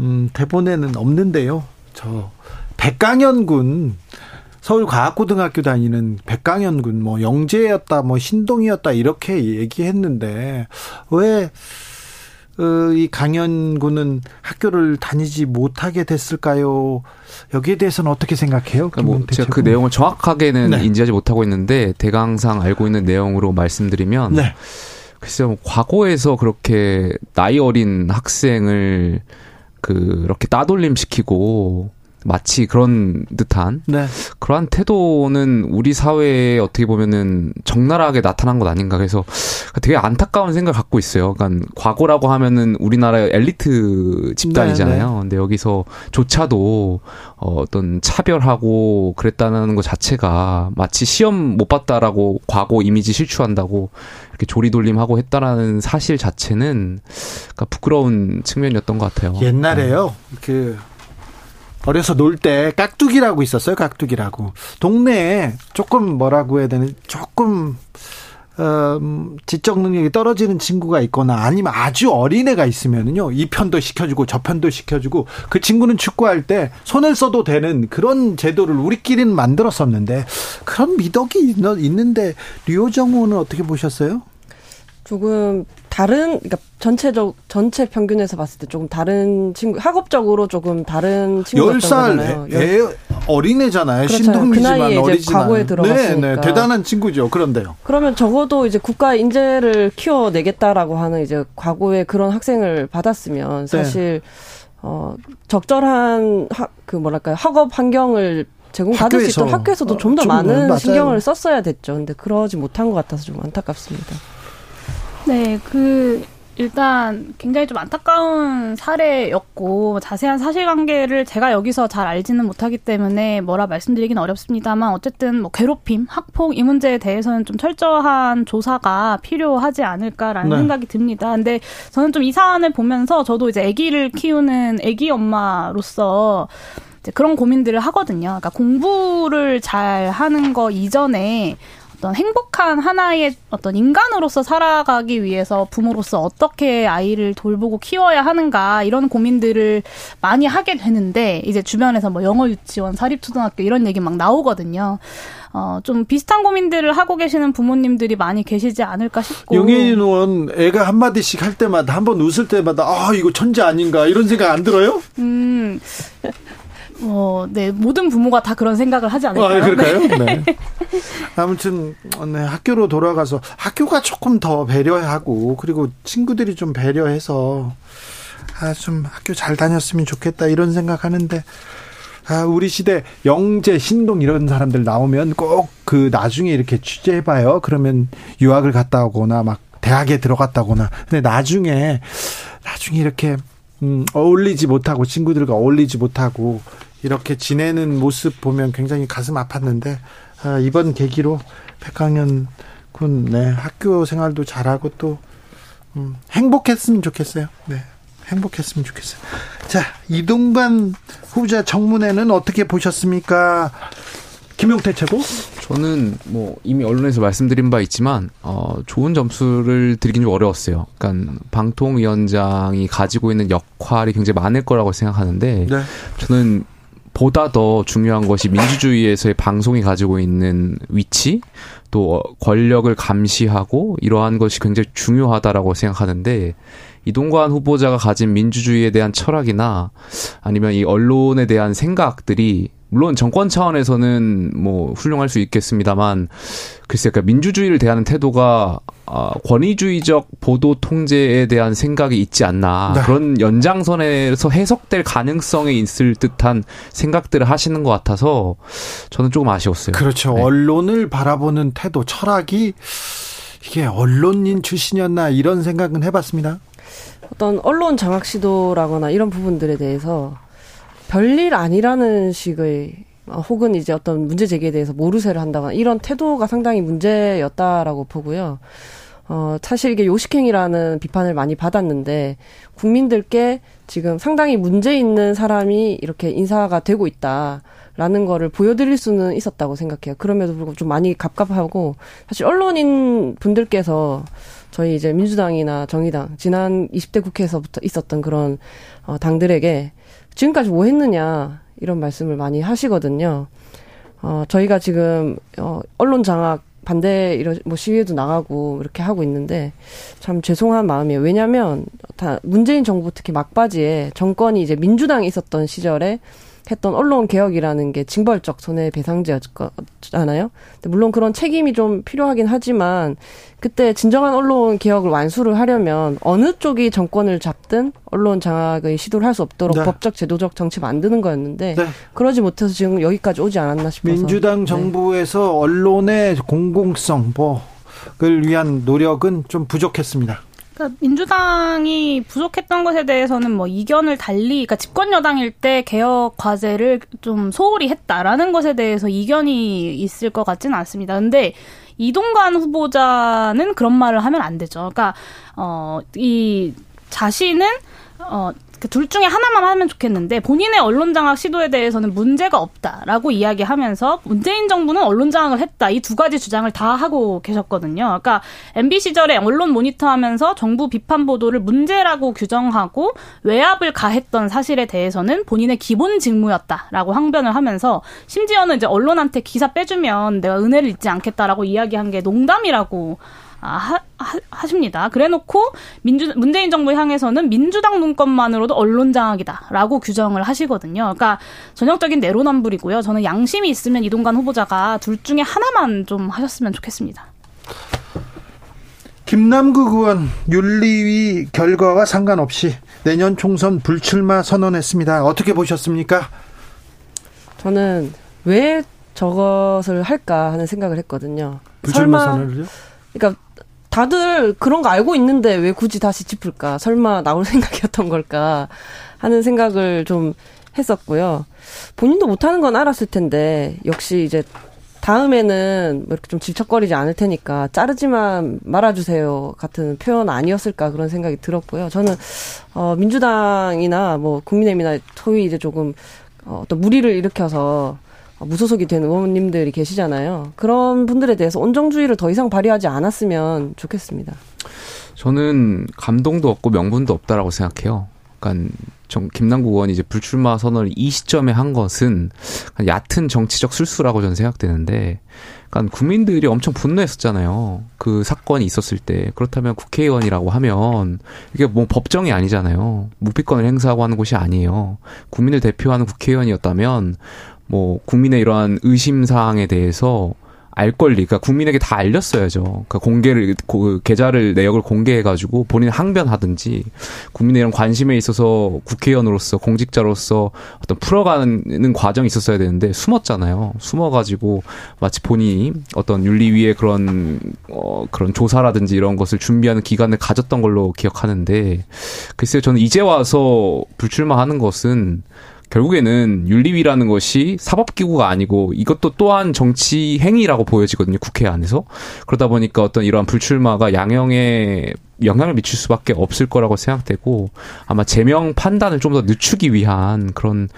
음, 대본에는 없는데요. 저 백강현 군 서울과학고등학교 다니는 백강현 군 뭐 영재였다 뭐 신동이었다 이렇게 얘기했는데 왜 어, 이 강연군은 학교를 다니지 못하게 됐을까요? 여기에 대해서는 어떻게 생각해요? 그러니까 뭐 제가 그 내용을 정확하게는 네. 인지하지 못하고 있는데 대강상 알고 있는 내용으로 말씀드리면 네. 글쎄요 뭐 과거에서 그렇게 나이 어린 학생을 그렇게 따돌림 시키고 마치 그런 듯한 네. 그러한 태도는 우리 사회에 어떻게 보면은 적나라하게 나타난 것 아닌가 그래서 되게 안타까운 생각을 갖고 있어요. 그러니까 과거라고 하면은 우리나라의 엘리트 집단이잖아요. 네, 네. 근데 여기서 조차도 어떤 차별하고 그랬다는 것 자체가 마치 시험 못 봤다라고 과거 이미지 실추한다고 이렇게 조리돌림하고 했다라는 사실 자체는 그러니까 부끄러운 측면이었던 것 같아요. 옛날에요. 네. 그 어려서 놀 때 깍두기라고 있었어요. 깍두기라고. 동네에 조금 뭐라고 해야 되는 조금 어, 음, 지적 능력이 떨어지는 친구가 있거나 아니면 아주 어린애가 있으면은요, 이 편도 시켜주고 저 편도 시켜주고 그 친구는 축구할 때 손을 써도 되는 그런 제도를 우리끼리는 만들었었는데 그런 미덕이 있 는데 류호정호는 어떻게 보셨어요? 조금 다른 그러니까 전체적 전체 평균에서 봤을 때 조금 다른 친구 학업적으로 조금 다른 친구였던 10살 거잖아요. 애 어린애잖아요. 그렇죠. 신동이지만 그 어리지만. 과거에 들어갔으니까. 네, 네. 대단한 친구죠. 그런데요. 그러면 적어도 이제 국가 인재를 키워내겠다라고 하는 이제 과거에 그런 학생을 받았으면 네. 사실 어 적절한 학, 그 뭐랄까요 학업 환경을 제공받을 수 학교에서. 학교에서도 좀더 어, 좀, 많은 맞아요. 신경을 썼어야 됐죠. 근데 그러지 못한 것 같아서 좀 안타깝습니다. 네, 그 일단 굉장히 좀 안타까운 사례였고 자세한 사실관계를 제가 여기서 잘 알지는 못하기 때문에 뭐라 말씀드리긴 어렵습니다만 어쨌든 뭐 괴롭힘, 학폭 이 문제에 대해서는 좀 철저한 조사가 필요하지 않을까라는 네. 생각이 듭니다. 근데 저는 좀 이 사안을 보면서 저도 이제 아기를 키우는 아기 엄마로서 이제 그런 고민들을 하거든요. 그러니까 공부를 잘 하는 거 이전에 어떤 행복한 하나의 어떤 인간으로서 살아가기 위해서 부모로서 어떻게 아이를 돌보고 키워야 하는가 이런 고민들을 많이 하게 되는데 이제 주변에서 뭐 영어 유치원, 사립초등학교 이런 얘기 막 나오거든요. 어, 좀 비슷한 고민들을 하고 계시는 부모님들이 많이 계시지 않을까 싶고. 용혜인 의원 애가 한마디씩 할 때마다 한 번 웃을 때마다 아 이거 천재 아닌가 이런 생각 안 들어요? 음, 어, 네, 모든 부모가 다 그런 생각을 하지 아, 않을까요? 그럴까요? 네. 아무튼 네, 학교로 돌아가서 학교가 조금 더 배려하고 그리고 친구들이 좀 배려해서 아 좀 학교 잘 다녔으면 좋겠다 이런 생각하는데 아 우리 시대 영재 신동 이런 사람들 나오면 꼭 그 나중에 이렇게 취재해봐요. 그러면 유학을 갔다 오거나 막 대학에 들어갔다거나 근데 나중에 나중에 이렇게 음, 어울리지 못하고 친구들과 어울리지 못하고 이렇게 지내는 모습 보면 굉장히 가슴 아팠는데 아, 이번 계기로 백강현 군 네, 학교 생활도 잘하고 또 음, 행복했으면 좋겠어요. 네. 행복했으면 좋겠어요. 자, 이동관 후보자 정문회는 어떻게 보셨습니까? 김용태 최고? 저는 뭐 이미 언론에서 말씀드린 바 있지만 어 좋은 점수를 드리긴 좀 어려웠어요. 그러니까 방통위원장이 가지고 있는 역할이 굉장히 많을 거라고 생각하는데 네. 저는 보다 더 중요한 것이 민주주의에서의 방송이 가지고 있는 위치 또 어, 권력을 감시하고 이러한 것이 굉장히 중요하다라고 생각하는데 이동관 후보자가 가진 민주주의에 대한 철학이나 아니면 이 언론에 대한 생각들이 물론 정권 차원에서는 뭐 훌륭할 수 있겠습니다만 글쎄 그러니까 민주주의를 대하는 태도가 아, 권위주의적 보도 통제에 대한 생각이 있지 않나 네. 그런 연장선에서 해석될 가능성이 있을 듯한 생각들을 하시는 것 같아서 저는 조금 아쉬웠어요. 그렇죠. 네. 언론을 바라보는 태도, 철학이 이게 언론인 출신이었나 이런 생각은 해봤습니다. 어떤 언론 장악 시도라거나 이런 부분들에 대해서 별일 아니라는 식의 어, 혹은 이제 어떤 문제 제기에 대해서 모르쇠를 한다거나 이런 태도가 상당히 문제였다라고 보고요. 어, 사실 이게 요식행위라는 비판을 많이 받았는데 국민들께 지금 상당히 문제 있는 사람이 이렇게 인사가 되고 있다라는 거를 보여드릴 수는 있었다고 생각해요. 그럼에도 불구하고 좀 많이 갑갑하고 사실 언론인 분들께서 저희 이제 민주당이나 정의당 지난 20대 국회에서부터 있었던 그런 어, 당들에게 지금까지 뭐 했느냐 이런 말씀을 많이 하시거든요. 어, 저희가 지금 어, 언론 장악 반대 이런 뭐 시위에도 나가고 이렇게 하고 있는데 참 죄송한 마음이에요. 왜냐하면 다 문재인 정부 특히 막바지에 정권이 이제 민주당이 있었던 시절에 했던 언론 개혁이라는 게 징벌적 손해배상제였잖아요. 물론 그런 책임이 좀 필요하긴 하지만 그때 진정한 언론 개혁을 완수를 하려면 어느 쪽이 정권을 잡든 언론 장악의 시도를 할 수 없도록 네. 법적 제도적 정치 만드는 거였는데 네. 그러지 못해서 지금 여기까지 오지 않았나 싶어서 민주당 네. 정부에서 언론의 공공성 뭐를 위한 노력은 좀 부족했습니다. 그러니까 민주당이 부족했던 것에 대해서는 뭐 이견을 달리, 그러니까 집권 여당일 때 개혁 과제를 좀 소홀히 했다라는 것에 대해서 이견이 있을 것 같지는 않습니다. 근데 이동관 후보자는 그런 말을 하면 안 되죠. 그러니까 어 이 자신은 어. 그둘 중에 하나만 하면 좋겠는데 본인의 언론 장악 시도에 대해서는 문제가 없다라고 이야기하면서 문재인 정부는 언론 장악을 했다 이 두 가지 주장을 다 하고 계셨거든요. 그러니까 MB 시절에 언론 모니터하면서 정부 비판 보도를 문제라고 규정하고 외압을 가했던 사실에 대해서는 본인의 기본 직무였다라고 항변을 하면서 심지어는 이제 언론한테 기사 빼주면 내가 은혜를 잊지 않겠다라고 이야기한 게 농담이라고 하, 하, 십니다 그래놓고 민주 문재인 정부 향해서는 민주당 문건만으로도 언론 장악이다라고 규정을 하시거든요. 그러니까 전형적인 내로남불이고요. 저는 양심이 있으면 이동관 후보자가 둘 중에 하나만 좀 하셨으면 좋겠습니다. 김남국 의원 윤리위 결과와 상관없이 내년 총선 불출마 선언했습니다. 어떻게 보셨습니까? 저는 왜 저것을 할까 하는 생각을 했거든요. 불출마 선언을요? 그러니까 다들 그런 거 알고 있는데 왜 굳이 다시 짚을까? 설마 나올 생각이었던 걸까? 하는 생각을 좀 했었고요. 본인도 못하는 건 알았을 텐데 역시 이제 다음에는 뭐 이렇게 좀 질척거리지 않을 테니까 자르지만 말아주세요 같은 표현 아니었을까 그런 생각이 들었고요. 저는 어 민주당이나 뭐 국민의힘이나 소위 이제 조금 어, 어떤 무리를 일으켜서 무소속이 된 의원님들이 계시잖아요. 그런 분들에 대해서 온정주의를 더 이상 발휘하지 않았으면 좋겠습니다. 저는 감동도 없고 명분도 없다라고 생각해요. 그러니까 정, 김남국 의원이 이제 불출마 선언을 이 시점에 한 것은 얕은 정치적 술수라고 저는 생각되는데, 그러니까 국민들이 엄청 분노했었잖아요. 그 사건이 있었을 때 그렇다면 국회의원이라고 하면 이게 뭐 법정이 아니잖아요. 묵비권을 행사하고 하는 곳이 아니에요. 국민을 대표하는 국회의원이었다면 뭐 국민의 이러한 의심 사항에 대해서 알 권리, 그러니까 국민에게 다 알렸어야죠. 그러니까 공개를 그 계좌를 내역을 공개해가지고 본인 항변하든지 국민의 이런 관심에 있어서 국회의원으로서 공직자로서 어떤 풀어가는 과정이 있었어야 되는데 숨었잖아요. 숨어가지고 마치 본인이 어떤 윤리위의 그런 어 그런 조사라든지 이런 것을 준비하는 기간을 가졌던 걸로 기억하는데 글쎄요, 저는 이제 와서 불출마하는 것은 결국에는 윤리위라는 것이 사법기구가 아니고 이것도 또한 정치 행위라고 보여지거든요. 국회 안에서. 그러다 보니까 어떤 이러한 불출마가 양형에 영향을 미칠 수밖에 없을 거라고 생각되고 아마 제명 판단을 좀 더 늦추기 위한 그런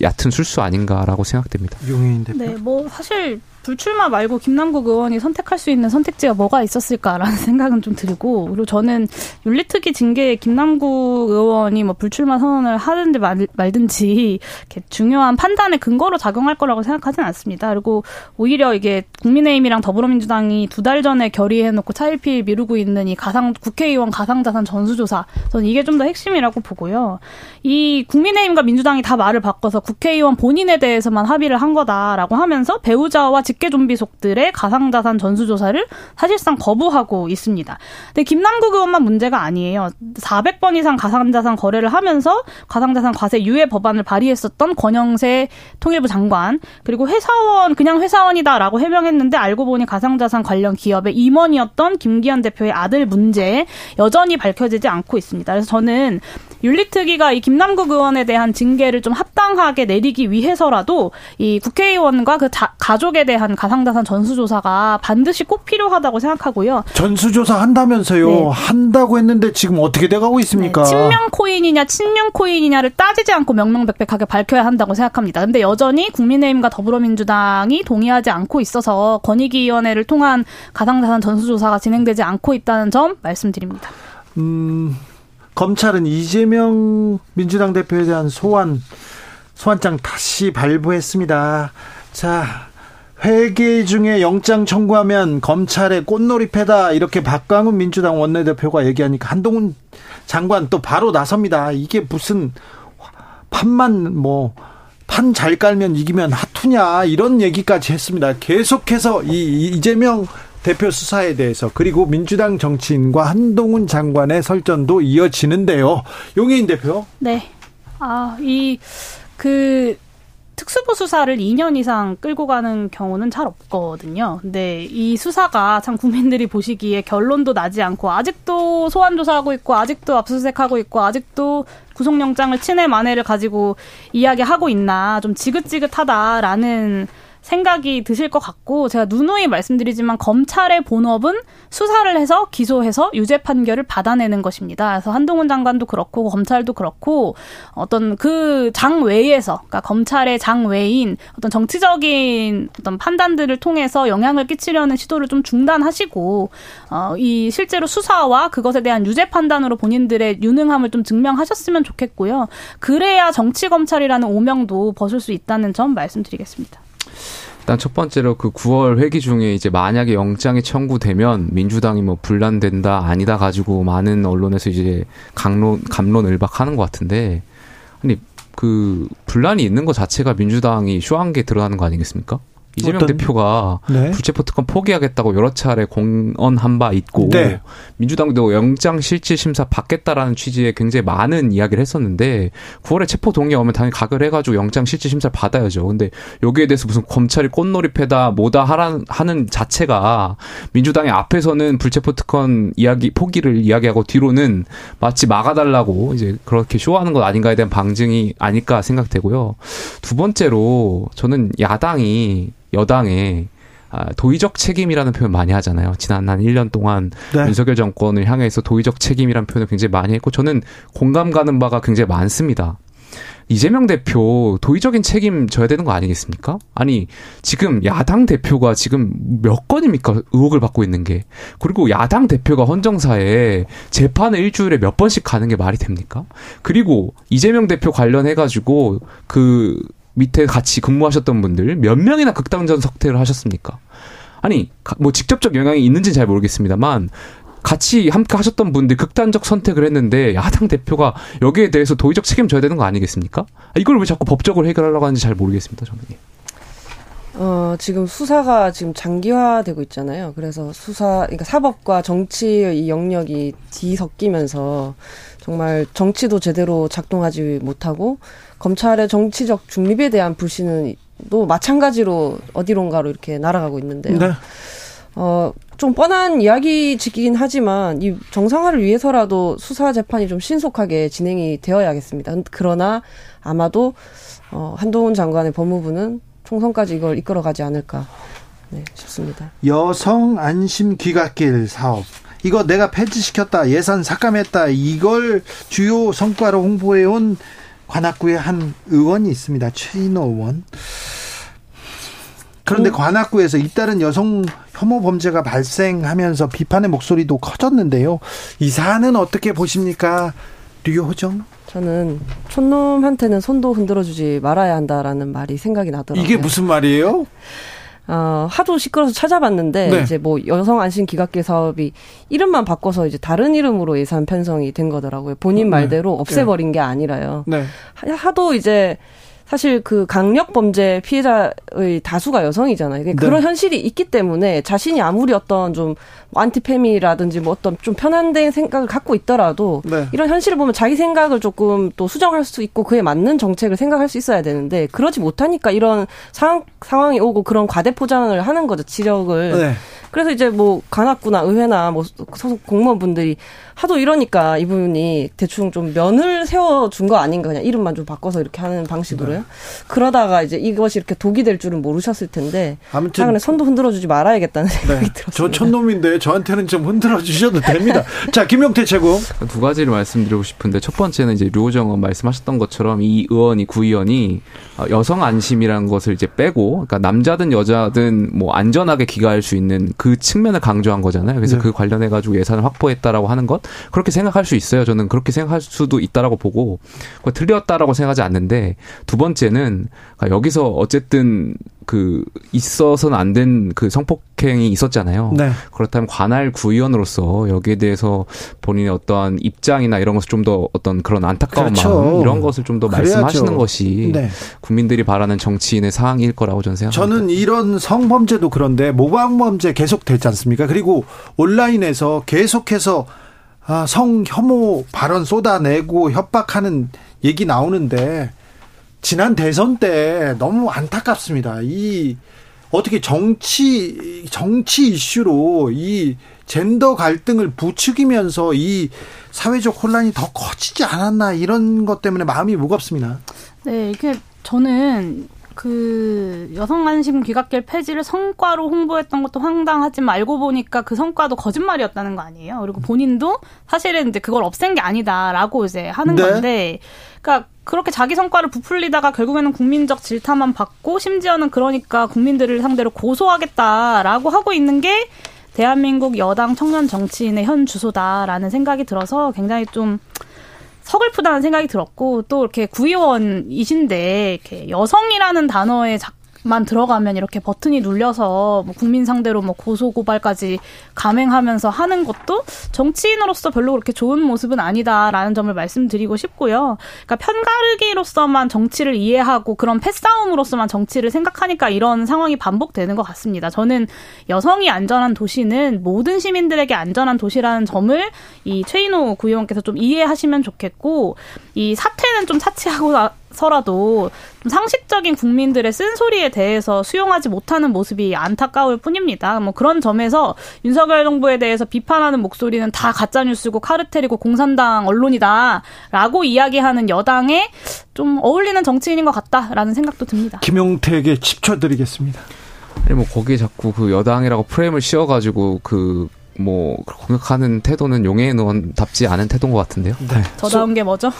얕은 술수 아닌가라고 생각됩니다. 용인 대표. 네, 뭐 사실 불출마 말고 김남국 의원이 선택할 수 있는 선택지가 뭐가 있었을까라는 생각은 좀 들고 그리고 저는 윤리특위 징계에 김남국 의원이 뭐 불출마 선언을 하든지 말, 말든지 이렇게 중요한 판단의 근거로 작용할 거라고 생각하진 않습니다. 그리고 오히려 이게 국민의힘이랑 더불어민주당이 두 달 전에 결의해놓고 차일피일 미루고 있는 이 가상 국회의원 가상자산 전수조사 저는 이게 좀 더 핵심이라고 보고요. 이 국민의힘과 민주당이 다 말을 바꿔서 국회의원 본인에 대해서만 합의를 한 거다라고 하면서 배우자와 직계 좀비 속들의 가상자산 전수조사를 사실상 거부하고 있습니다. 근데 김남국 의원만 문제가 아니에요. 400번 이상 가상자산 거래를 하면서 가상자산 과세 유예 법안을 발의했었던 권영세 통일부 장관 그리고 회사원 그냥 회사원이다라고 해명했는데 알고 보니 가상자산 관련 기업의 임원이었던 김기현 대표의 아들 문제 여전히 밝혀지지 않고 있습니다. 그래서 저는 윤리특위가 이 김남국 의원에 대한 징계를 좀 합당하게 내리기 위해서라도 이 국회의원과 그 자, 가족에 대한 가상자산 전수조사가 반드시 꼭 필요하다고 생각하고요. 전수조사 한다면서요. 네. 한다고 했는데 지금 어떻게 돼가고 있습니까? 네. 친명 코인이냐 친윤 코인이냐를 따지지 않고 명명백백하게 밝혀야 한다고 생각합니다. 근데 여전히 국민의힘과 더불어민주당이 동의하지 않고 있어서 권익위원회를 통한 가상자산 전수조사가 진행되지 않고 있다는 점 말씀드립니다. 음, 검찰은 이재명 민주당 대표에 대한 소환 소환장 다시 발부했습니다. 자, 회계 중에 영장 청구하면 검찰에 꽃놀이 패다 이렇게 박광훈 민주당 원내대표가 얘기하니까 한동훈 장관 또 바로 나섭니다. 이게 무슨 판만 뭐 판 잘 깔면 이기면 하투냐 이런 얘기까지 했습니다. 계속해서 이 이재명 대표 수사에 대해서 그리고 민주당 정치인과 한동훈 장관의 설전도 이어지는데요. 용혜인 대표. 네. 아, 이, 그, 특수부 수사를 2년 이상 끌고 가는 경우는 잘 없거든요. 근데 이 수사가 참 국민들이 보시기에 결론도 나지 않고 아직도 소환 조사하고 있고 아직도 압수수색하고 있고 아직도 구속영장을 친해 만해를 가지고 이야기하고 있나 좀 지긋지긋하다라는 생각이 드실 것 같고 제가 누누이 말씀드리지만 검찰의 본업은 수사를 해서 기소해서 유죄 판결을 받아내는 것입니다. 그래서 한동훈 장관도 그렇고 검찰도 그렇고 어떤 그 장 외에서 그러니까 검찰의 장 외인 어떤 정치적인 어떤 판단들을 통해서 영향을 끼치려는 시도를 좀 중단하시고 어, 이 실제로 수사와 그것에 대한 유죄 판단으로 본인들의 유능함을 좀 증명하셨으면 좋겠고요. 그래야 정치 검찰이라는 오명도 벗을 수 있다는 점 말씀드리겠습니다. 일단 첫 번째로 그 9월 회기 중에 이제 만약에 영장이 청구되면 민주당이 뭐 분란된다 아니다 가지고 많은 언론에서 이제 강론 감론 을박하는 것 같은데 아니 그 분란이 있는 것 자체가 민주당이 쇼한 게 드러나는 거 아니겠습니까? 이재명 어떤- 대표가 네. 불체포 특권 포기하겠다고 여러 차례 공언한 바 있고 네. 민주당도 영장 실질 심사 받겠다라는 취지의 굉장히 많은 이야기를 했었는데 9월에 체포 동의 오면 당연히 가결해 가지고 영장 실질 심사를 받아야죠. 근데 여기에 대해서 무슨 검찰이 꽃놀이패다 뭐다 하라는 하는 자체가 민주당의 앞에서는 불체포 특권 이야기 포기를 이야기하고 뒤로는 마치 막아달라고 이제 그렇게 쇼하는 것 아닌가에 대한 방증이 아닐까 생각되고요. 두 번째로 저는 야당이 여당에 아, 도의적 책임이라는 표현 많이 하잖아요. 지난 한 1년 동안 네. 윤석열 정권을 향해서 도의적 책임이라는 표현을 굉장히 많이 했고 저는 공감 가는 바가 굉장히 많습니다. 이재명 대표 도의적인 책임 져야 되는 거 아니겠습니까? 아니 지금 야당 대표가 지금 몇 건입니까 의혹을 받고 있는 게 그리고 야당 대표가 헌정사에 재판을 일주일에 몇 번씩 가는 게 말이 됩니까? 그리고 이재명 대표 관련해 가지고 그 밑에 같이 근무하셨던 분들 몇 명이나 극단전 석퇴를 하셨습니까? 아니 가- 뭐 직접적 영향이 있는지는 잘 모르겠습니다만 같이 함께 하셨던 분들 극단적 선택을 했는데 야당 대표가 여기에 대해서 도의적 책임 져야 되는 거 아니겠습니까? 아, 이걸 왜 자꾸 법적으로 해결하려고 하는지 잘 모르겠습니다 저는. 예. 어, 지금 수사가 지금 장기화되고 있잖아요. 그래서 수사, 그러니까 사법과 정치의 이 영역이 뒤섞이면서 정말 정치도 제대로 작동하지 못하고 검찰의 정치적 중립에 대한 불신은 또 마찬가지로 어디론가로 이렇게 날아가고 있는데요. 네. 어, 좀 뻔한 이야기지긴 하지만 이 정상화를 위해서라도 수사 재판이 좀 신속하게 진행이 되어야겠습니다. 그러나 아마도 어, 한동훈 장관의 법무부는 총선까지 이걸 이끌어가지 않을까 네, 싶습니다. 여성 안심 귀갓길 사업. 이거 내가 폐지시켰다, 예산 삭감했다, 이걸 주요 성과로 홍보해온 관악구의 한 의원이 있습니다. 최인호 의원. 그런데 관악구에서 잇따른 여성 혐오 범죄가 발생하면서 비판의 목소리도 커졌는데요. 이 사안은 어떻게 보십니까? 류호정? 저는 촌놈한테는 손도 흔들어주지 말아야 한다라는 말이 생각이 나더라고요. 이게 무슨 말이에요? 어, 하도 시끄러워서 찾아봤는데 네. 이제 뭐 여성 안심 기각길 사업이 이름만 바꿔서 이제 다른 이름으로 예산 편성이 된 거더라고요. 본인 네. 말대로 없애버린 게 아니라요. 네. 하- 하도 이제 사실 그 강력 범죄 피해자의 다수가 여성이잖아요. 네. 그런 현실이 있기 때문에 자신이 아무리 어떤 좀 안티페미라든지 뭐 어떤 좀 편한된 생각을 갖고 있더라도 네. 이런 현실을 보면 자기 생각을 조금 또 수정할 수 있고 그에 맞는 정책을 생각할 수 있어야 되는데 그러지 못하니까 이런 상황 상황이 오고 그런 과대 포장을 하는 거죠 지적을. 네. 그래서 이제 뭐 관악구나 의회나 뭐 소속 공무원분들이 하도 이러니까 이분이 대충 좀 면을 세워준 거 아닌가 그냥 이름만 좀 바꿔서 이렇게 하는 방식으로요. 네. 그러다가 이제 이것이 이렇게 독이 될 줄은 모르셨을 텐데 아무튼 최근에 손도 흔들어주지 말아야겠다는 생각이 네. 들었습니다. 저 촌놈인데 저한테는 좀 흔들어 주셔도 됩니다. 자, 김용태 최고. 두 가지를 말씀드리고 싶은데 첫 번째는 이제 류호정 의원 말씀하셨던 것처럼 이 의원이 구의원이 어, 여성 안심이라는 것을 이제 빼고 그러니까 남자든 여자든 뭐 안전하게 귀가할 수 있는 그 측면을 강조한 거잖아요. 그래서 네. 그 관련해 가지고 예산을 확보했다라고 하는 것 그렇게 생각할 수 있어요. 저는 그렇게 생각할 수도 있다라고 보고 그거 틀렸다라고 생각하지 않는데 두 번째 는 그러니까 여기서 어쨌든 그 있어서는 안 된 그 성폭행이 있었잖아요. 네. 그렇다면 관할 구의원으로서 여기에 대해서 본인의 어떠한 입장이나 이런 것을 좀 더 어떤 그런 안타까운 그렇죠. 마음 이런 것을 좀 더. 말씀하시는 것이 네. 국민들이 바라는 정치인의 사항일 거라고 저는 생각합니다. 저는 이런 성범죄도 그런데 모방범죄 계속 되지 않습니까? 그리고 온라인에서 계속해서 아, 성 혐오 발언 쏟아내고 협박하는 얘기 나오는데 지난 대선 때 너무 안타깝습니다. 이 어떻게 정치 정치 이슈로 이 젠더 갈등을 부추기면서 이 사회적 혼란이 더 커지지 않았나 이런 것 때문에 마음이 무겁습니다. 네, 이렇게 저는 그 여성 안심 귀갓길 폐지를 성과로 홍보했던 것도 황당하지만 알고 보니까 그 성과도 거짓말이었다는 거 아니에요. 그리고 본인도 사실은 이제 그걸 없앤 게 아니다라고 이제 하는 네. 건데, 그러니까 그렇게 자기 성과를 부풀리다가 결국에는 국민적 질타만 받고 심지어는 그러니까 국민들을 상대로 고소하겠다라고 하고 있는 게 대한민국 여당 청년 정치인의 현 주소다라는 생각이 들어서 굉장히 좀 서글프다는 생각이 들었고 또 이렇게 구의원이신데 이렇게 여성이라는 단어에 자, 만 들어가면 이렇게 버튼이 눌려서 뭐 국민 상대로 뭐 고소 고발까지 감행하면서 하는 것도 정치인으로서 별로 그렇게 좋은 모습은 아니다라는 점을 말씀드리고 싶고요. 그러니까 편가르기로서만 정치를 이해하고 그런 패싸움으로서만 정치를 생각하니까 이런 상황이 반복되는 것 같습니다. 저는 여성이 안전한 도시는 모든 시민들에게 안전한 도시라는 점을 이 최인호 구의원께서 좀 이해하시면 좋겠고 이 사태는 좀 차치하고 서라도 좀 상식적인 국민들의 쓴소리에 대해서 수용하지 못하는 모습이 안타까울 뿐입니다. 뭐 그런 점에서 윤석열 정부에 대해서 비판하는 목소리는 다 가짜뉴스고 카르텔이고 공산당 언론이다라고 이야기하는 여당에 좀 어울리는 정치인인 것 같다라는 생각도 듭니다. 김용태에게 10초 드리겠습니다. 아니 뭐 거기에 자꾸 그 여당이라고 프레임을 씌워가지고 그 뭐 공격하는 태도는 용해인 의원답지 않은 태도인 것 같은데요. 네. 저다운 게 뭐죠?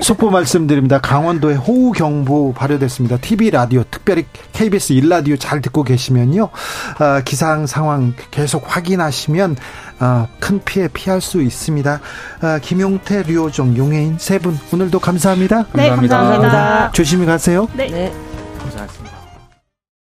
속보 말씀드립니다. 강원도에 호우 경보 발효됐습니다. TV 라디오 특별히 KBS 1 라디오 잘 듣고 계시면요. 어, 기상 상황 계속 확인하시면 어, 큰 피해 피할 수 있습니다. 어, 김용태, 류호정, 용해인 세 분 오늘도 감사합니다. 네, 감사합니다. 조심히 가세요. 네. 네. 고생하셨습니다.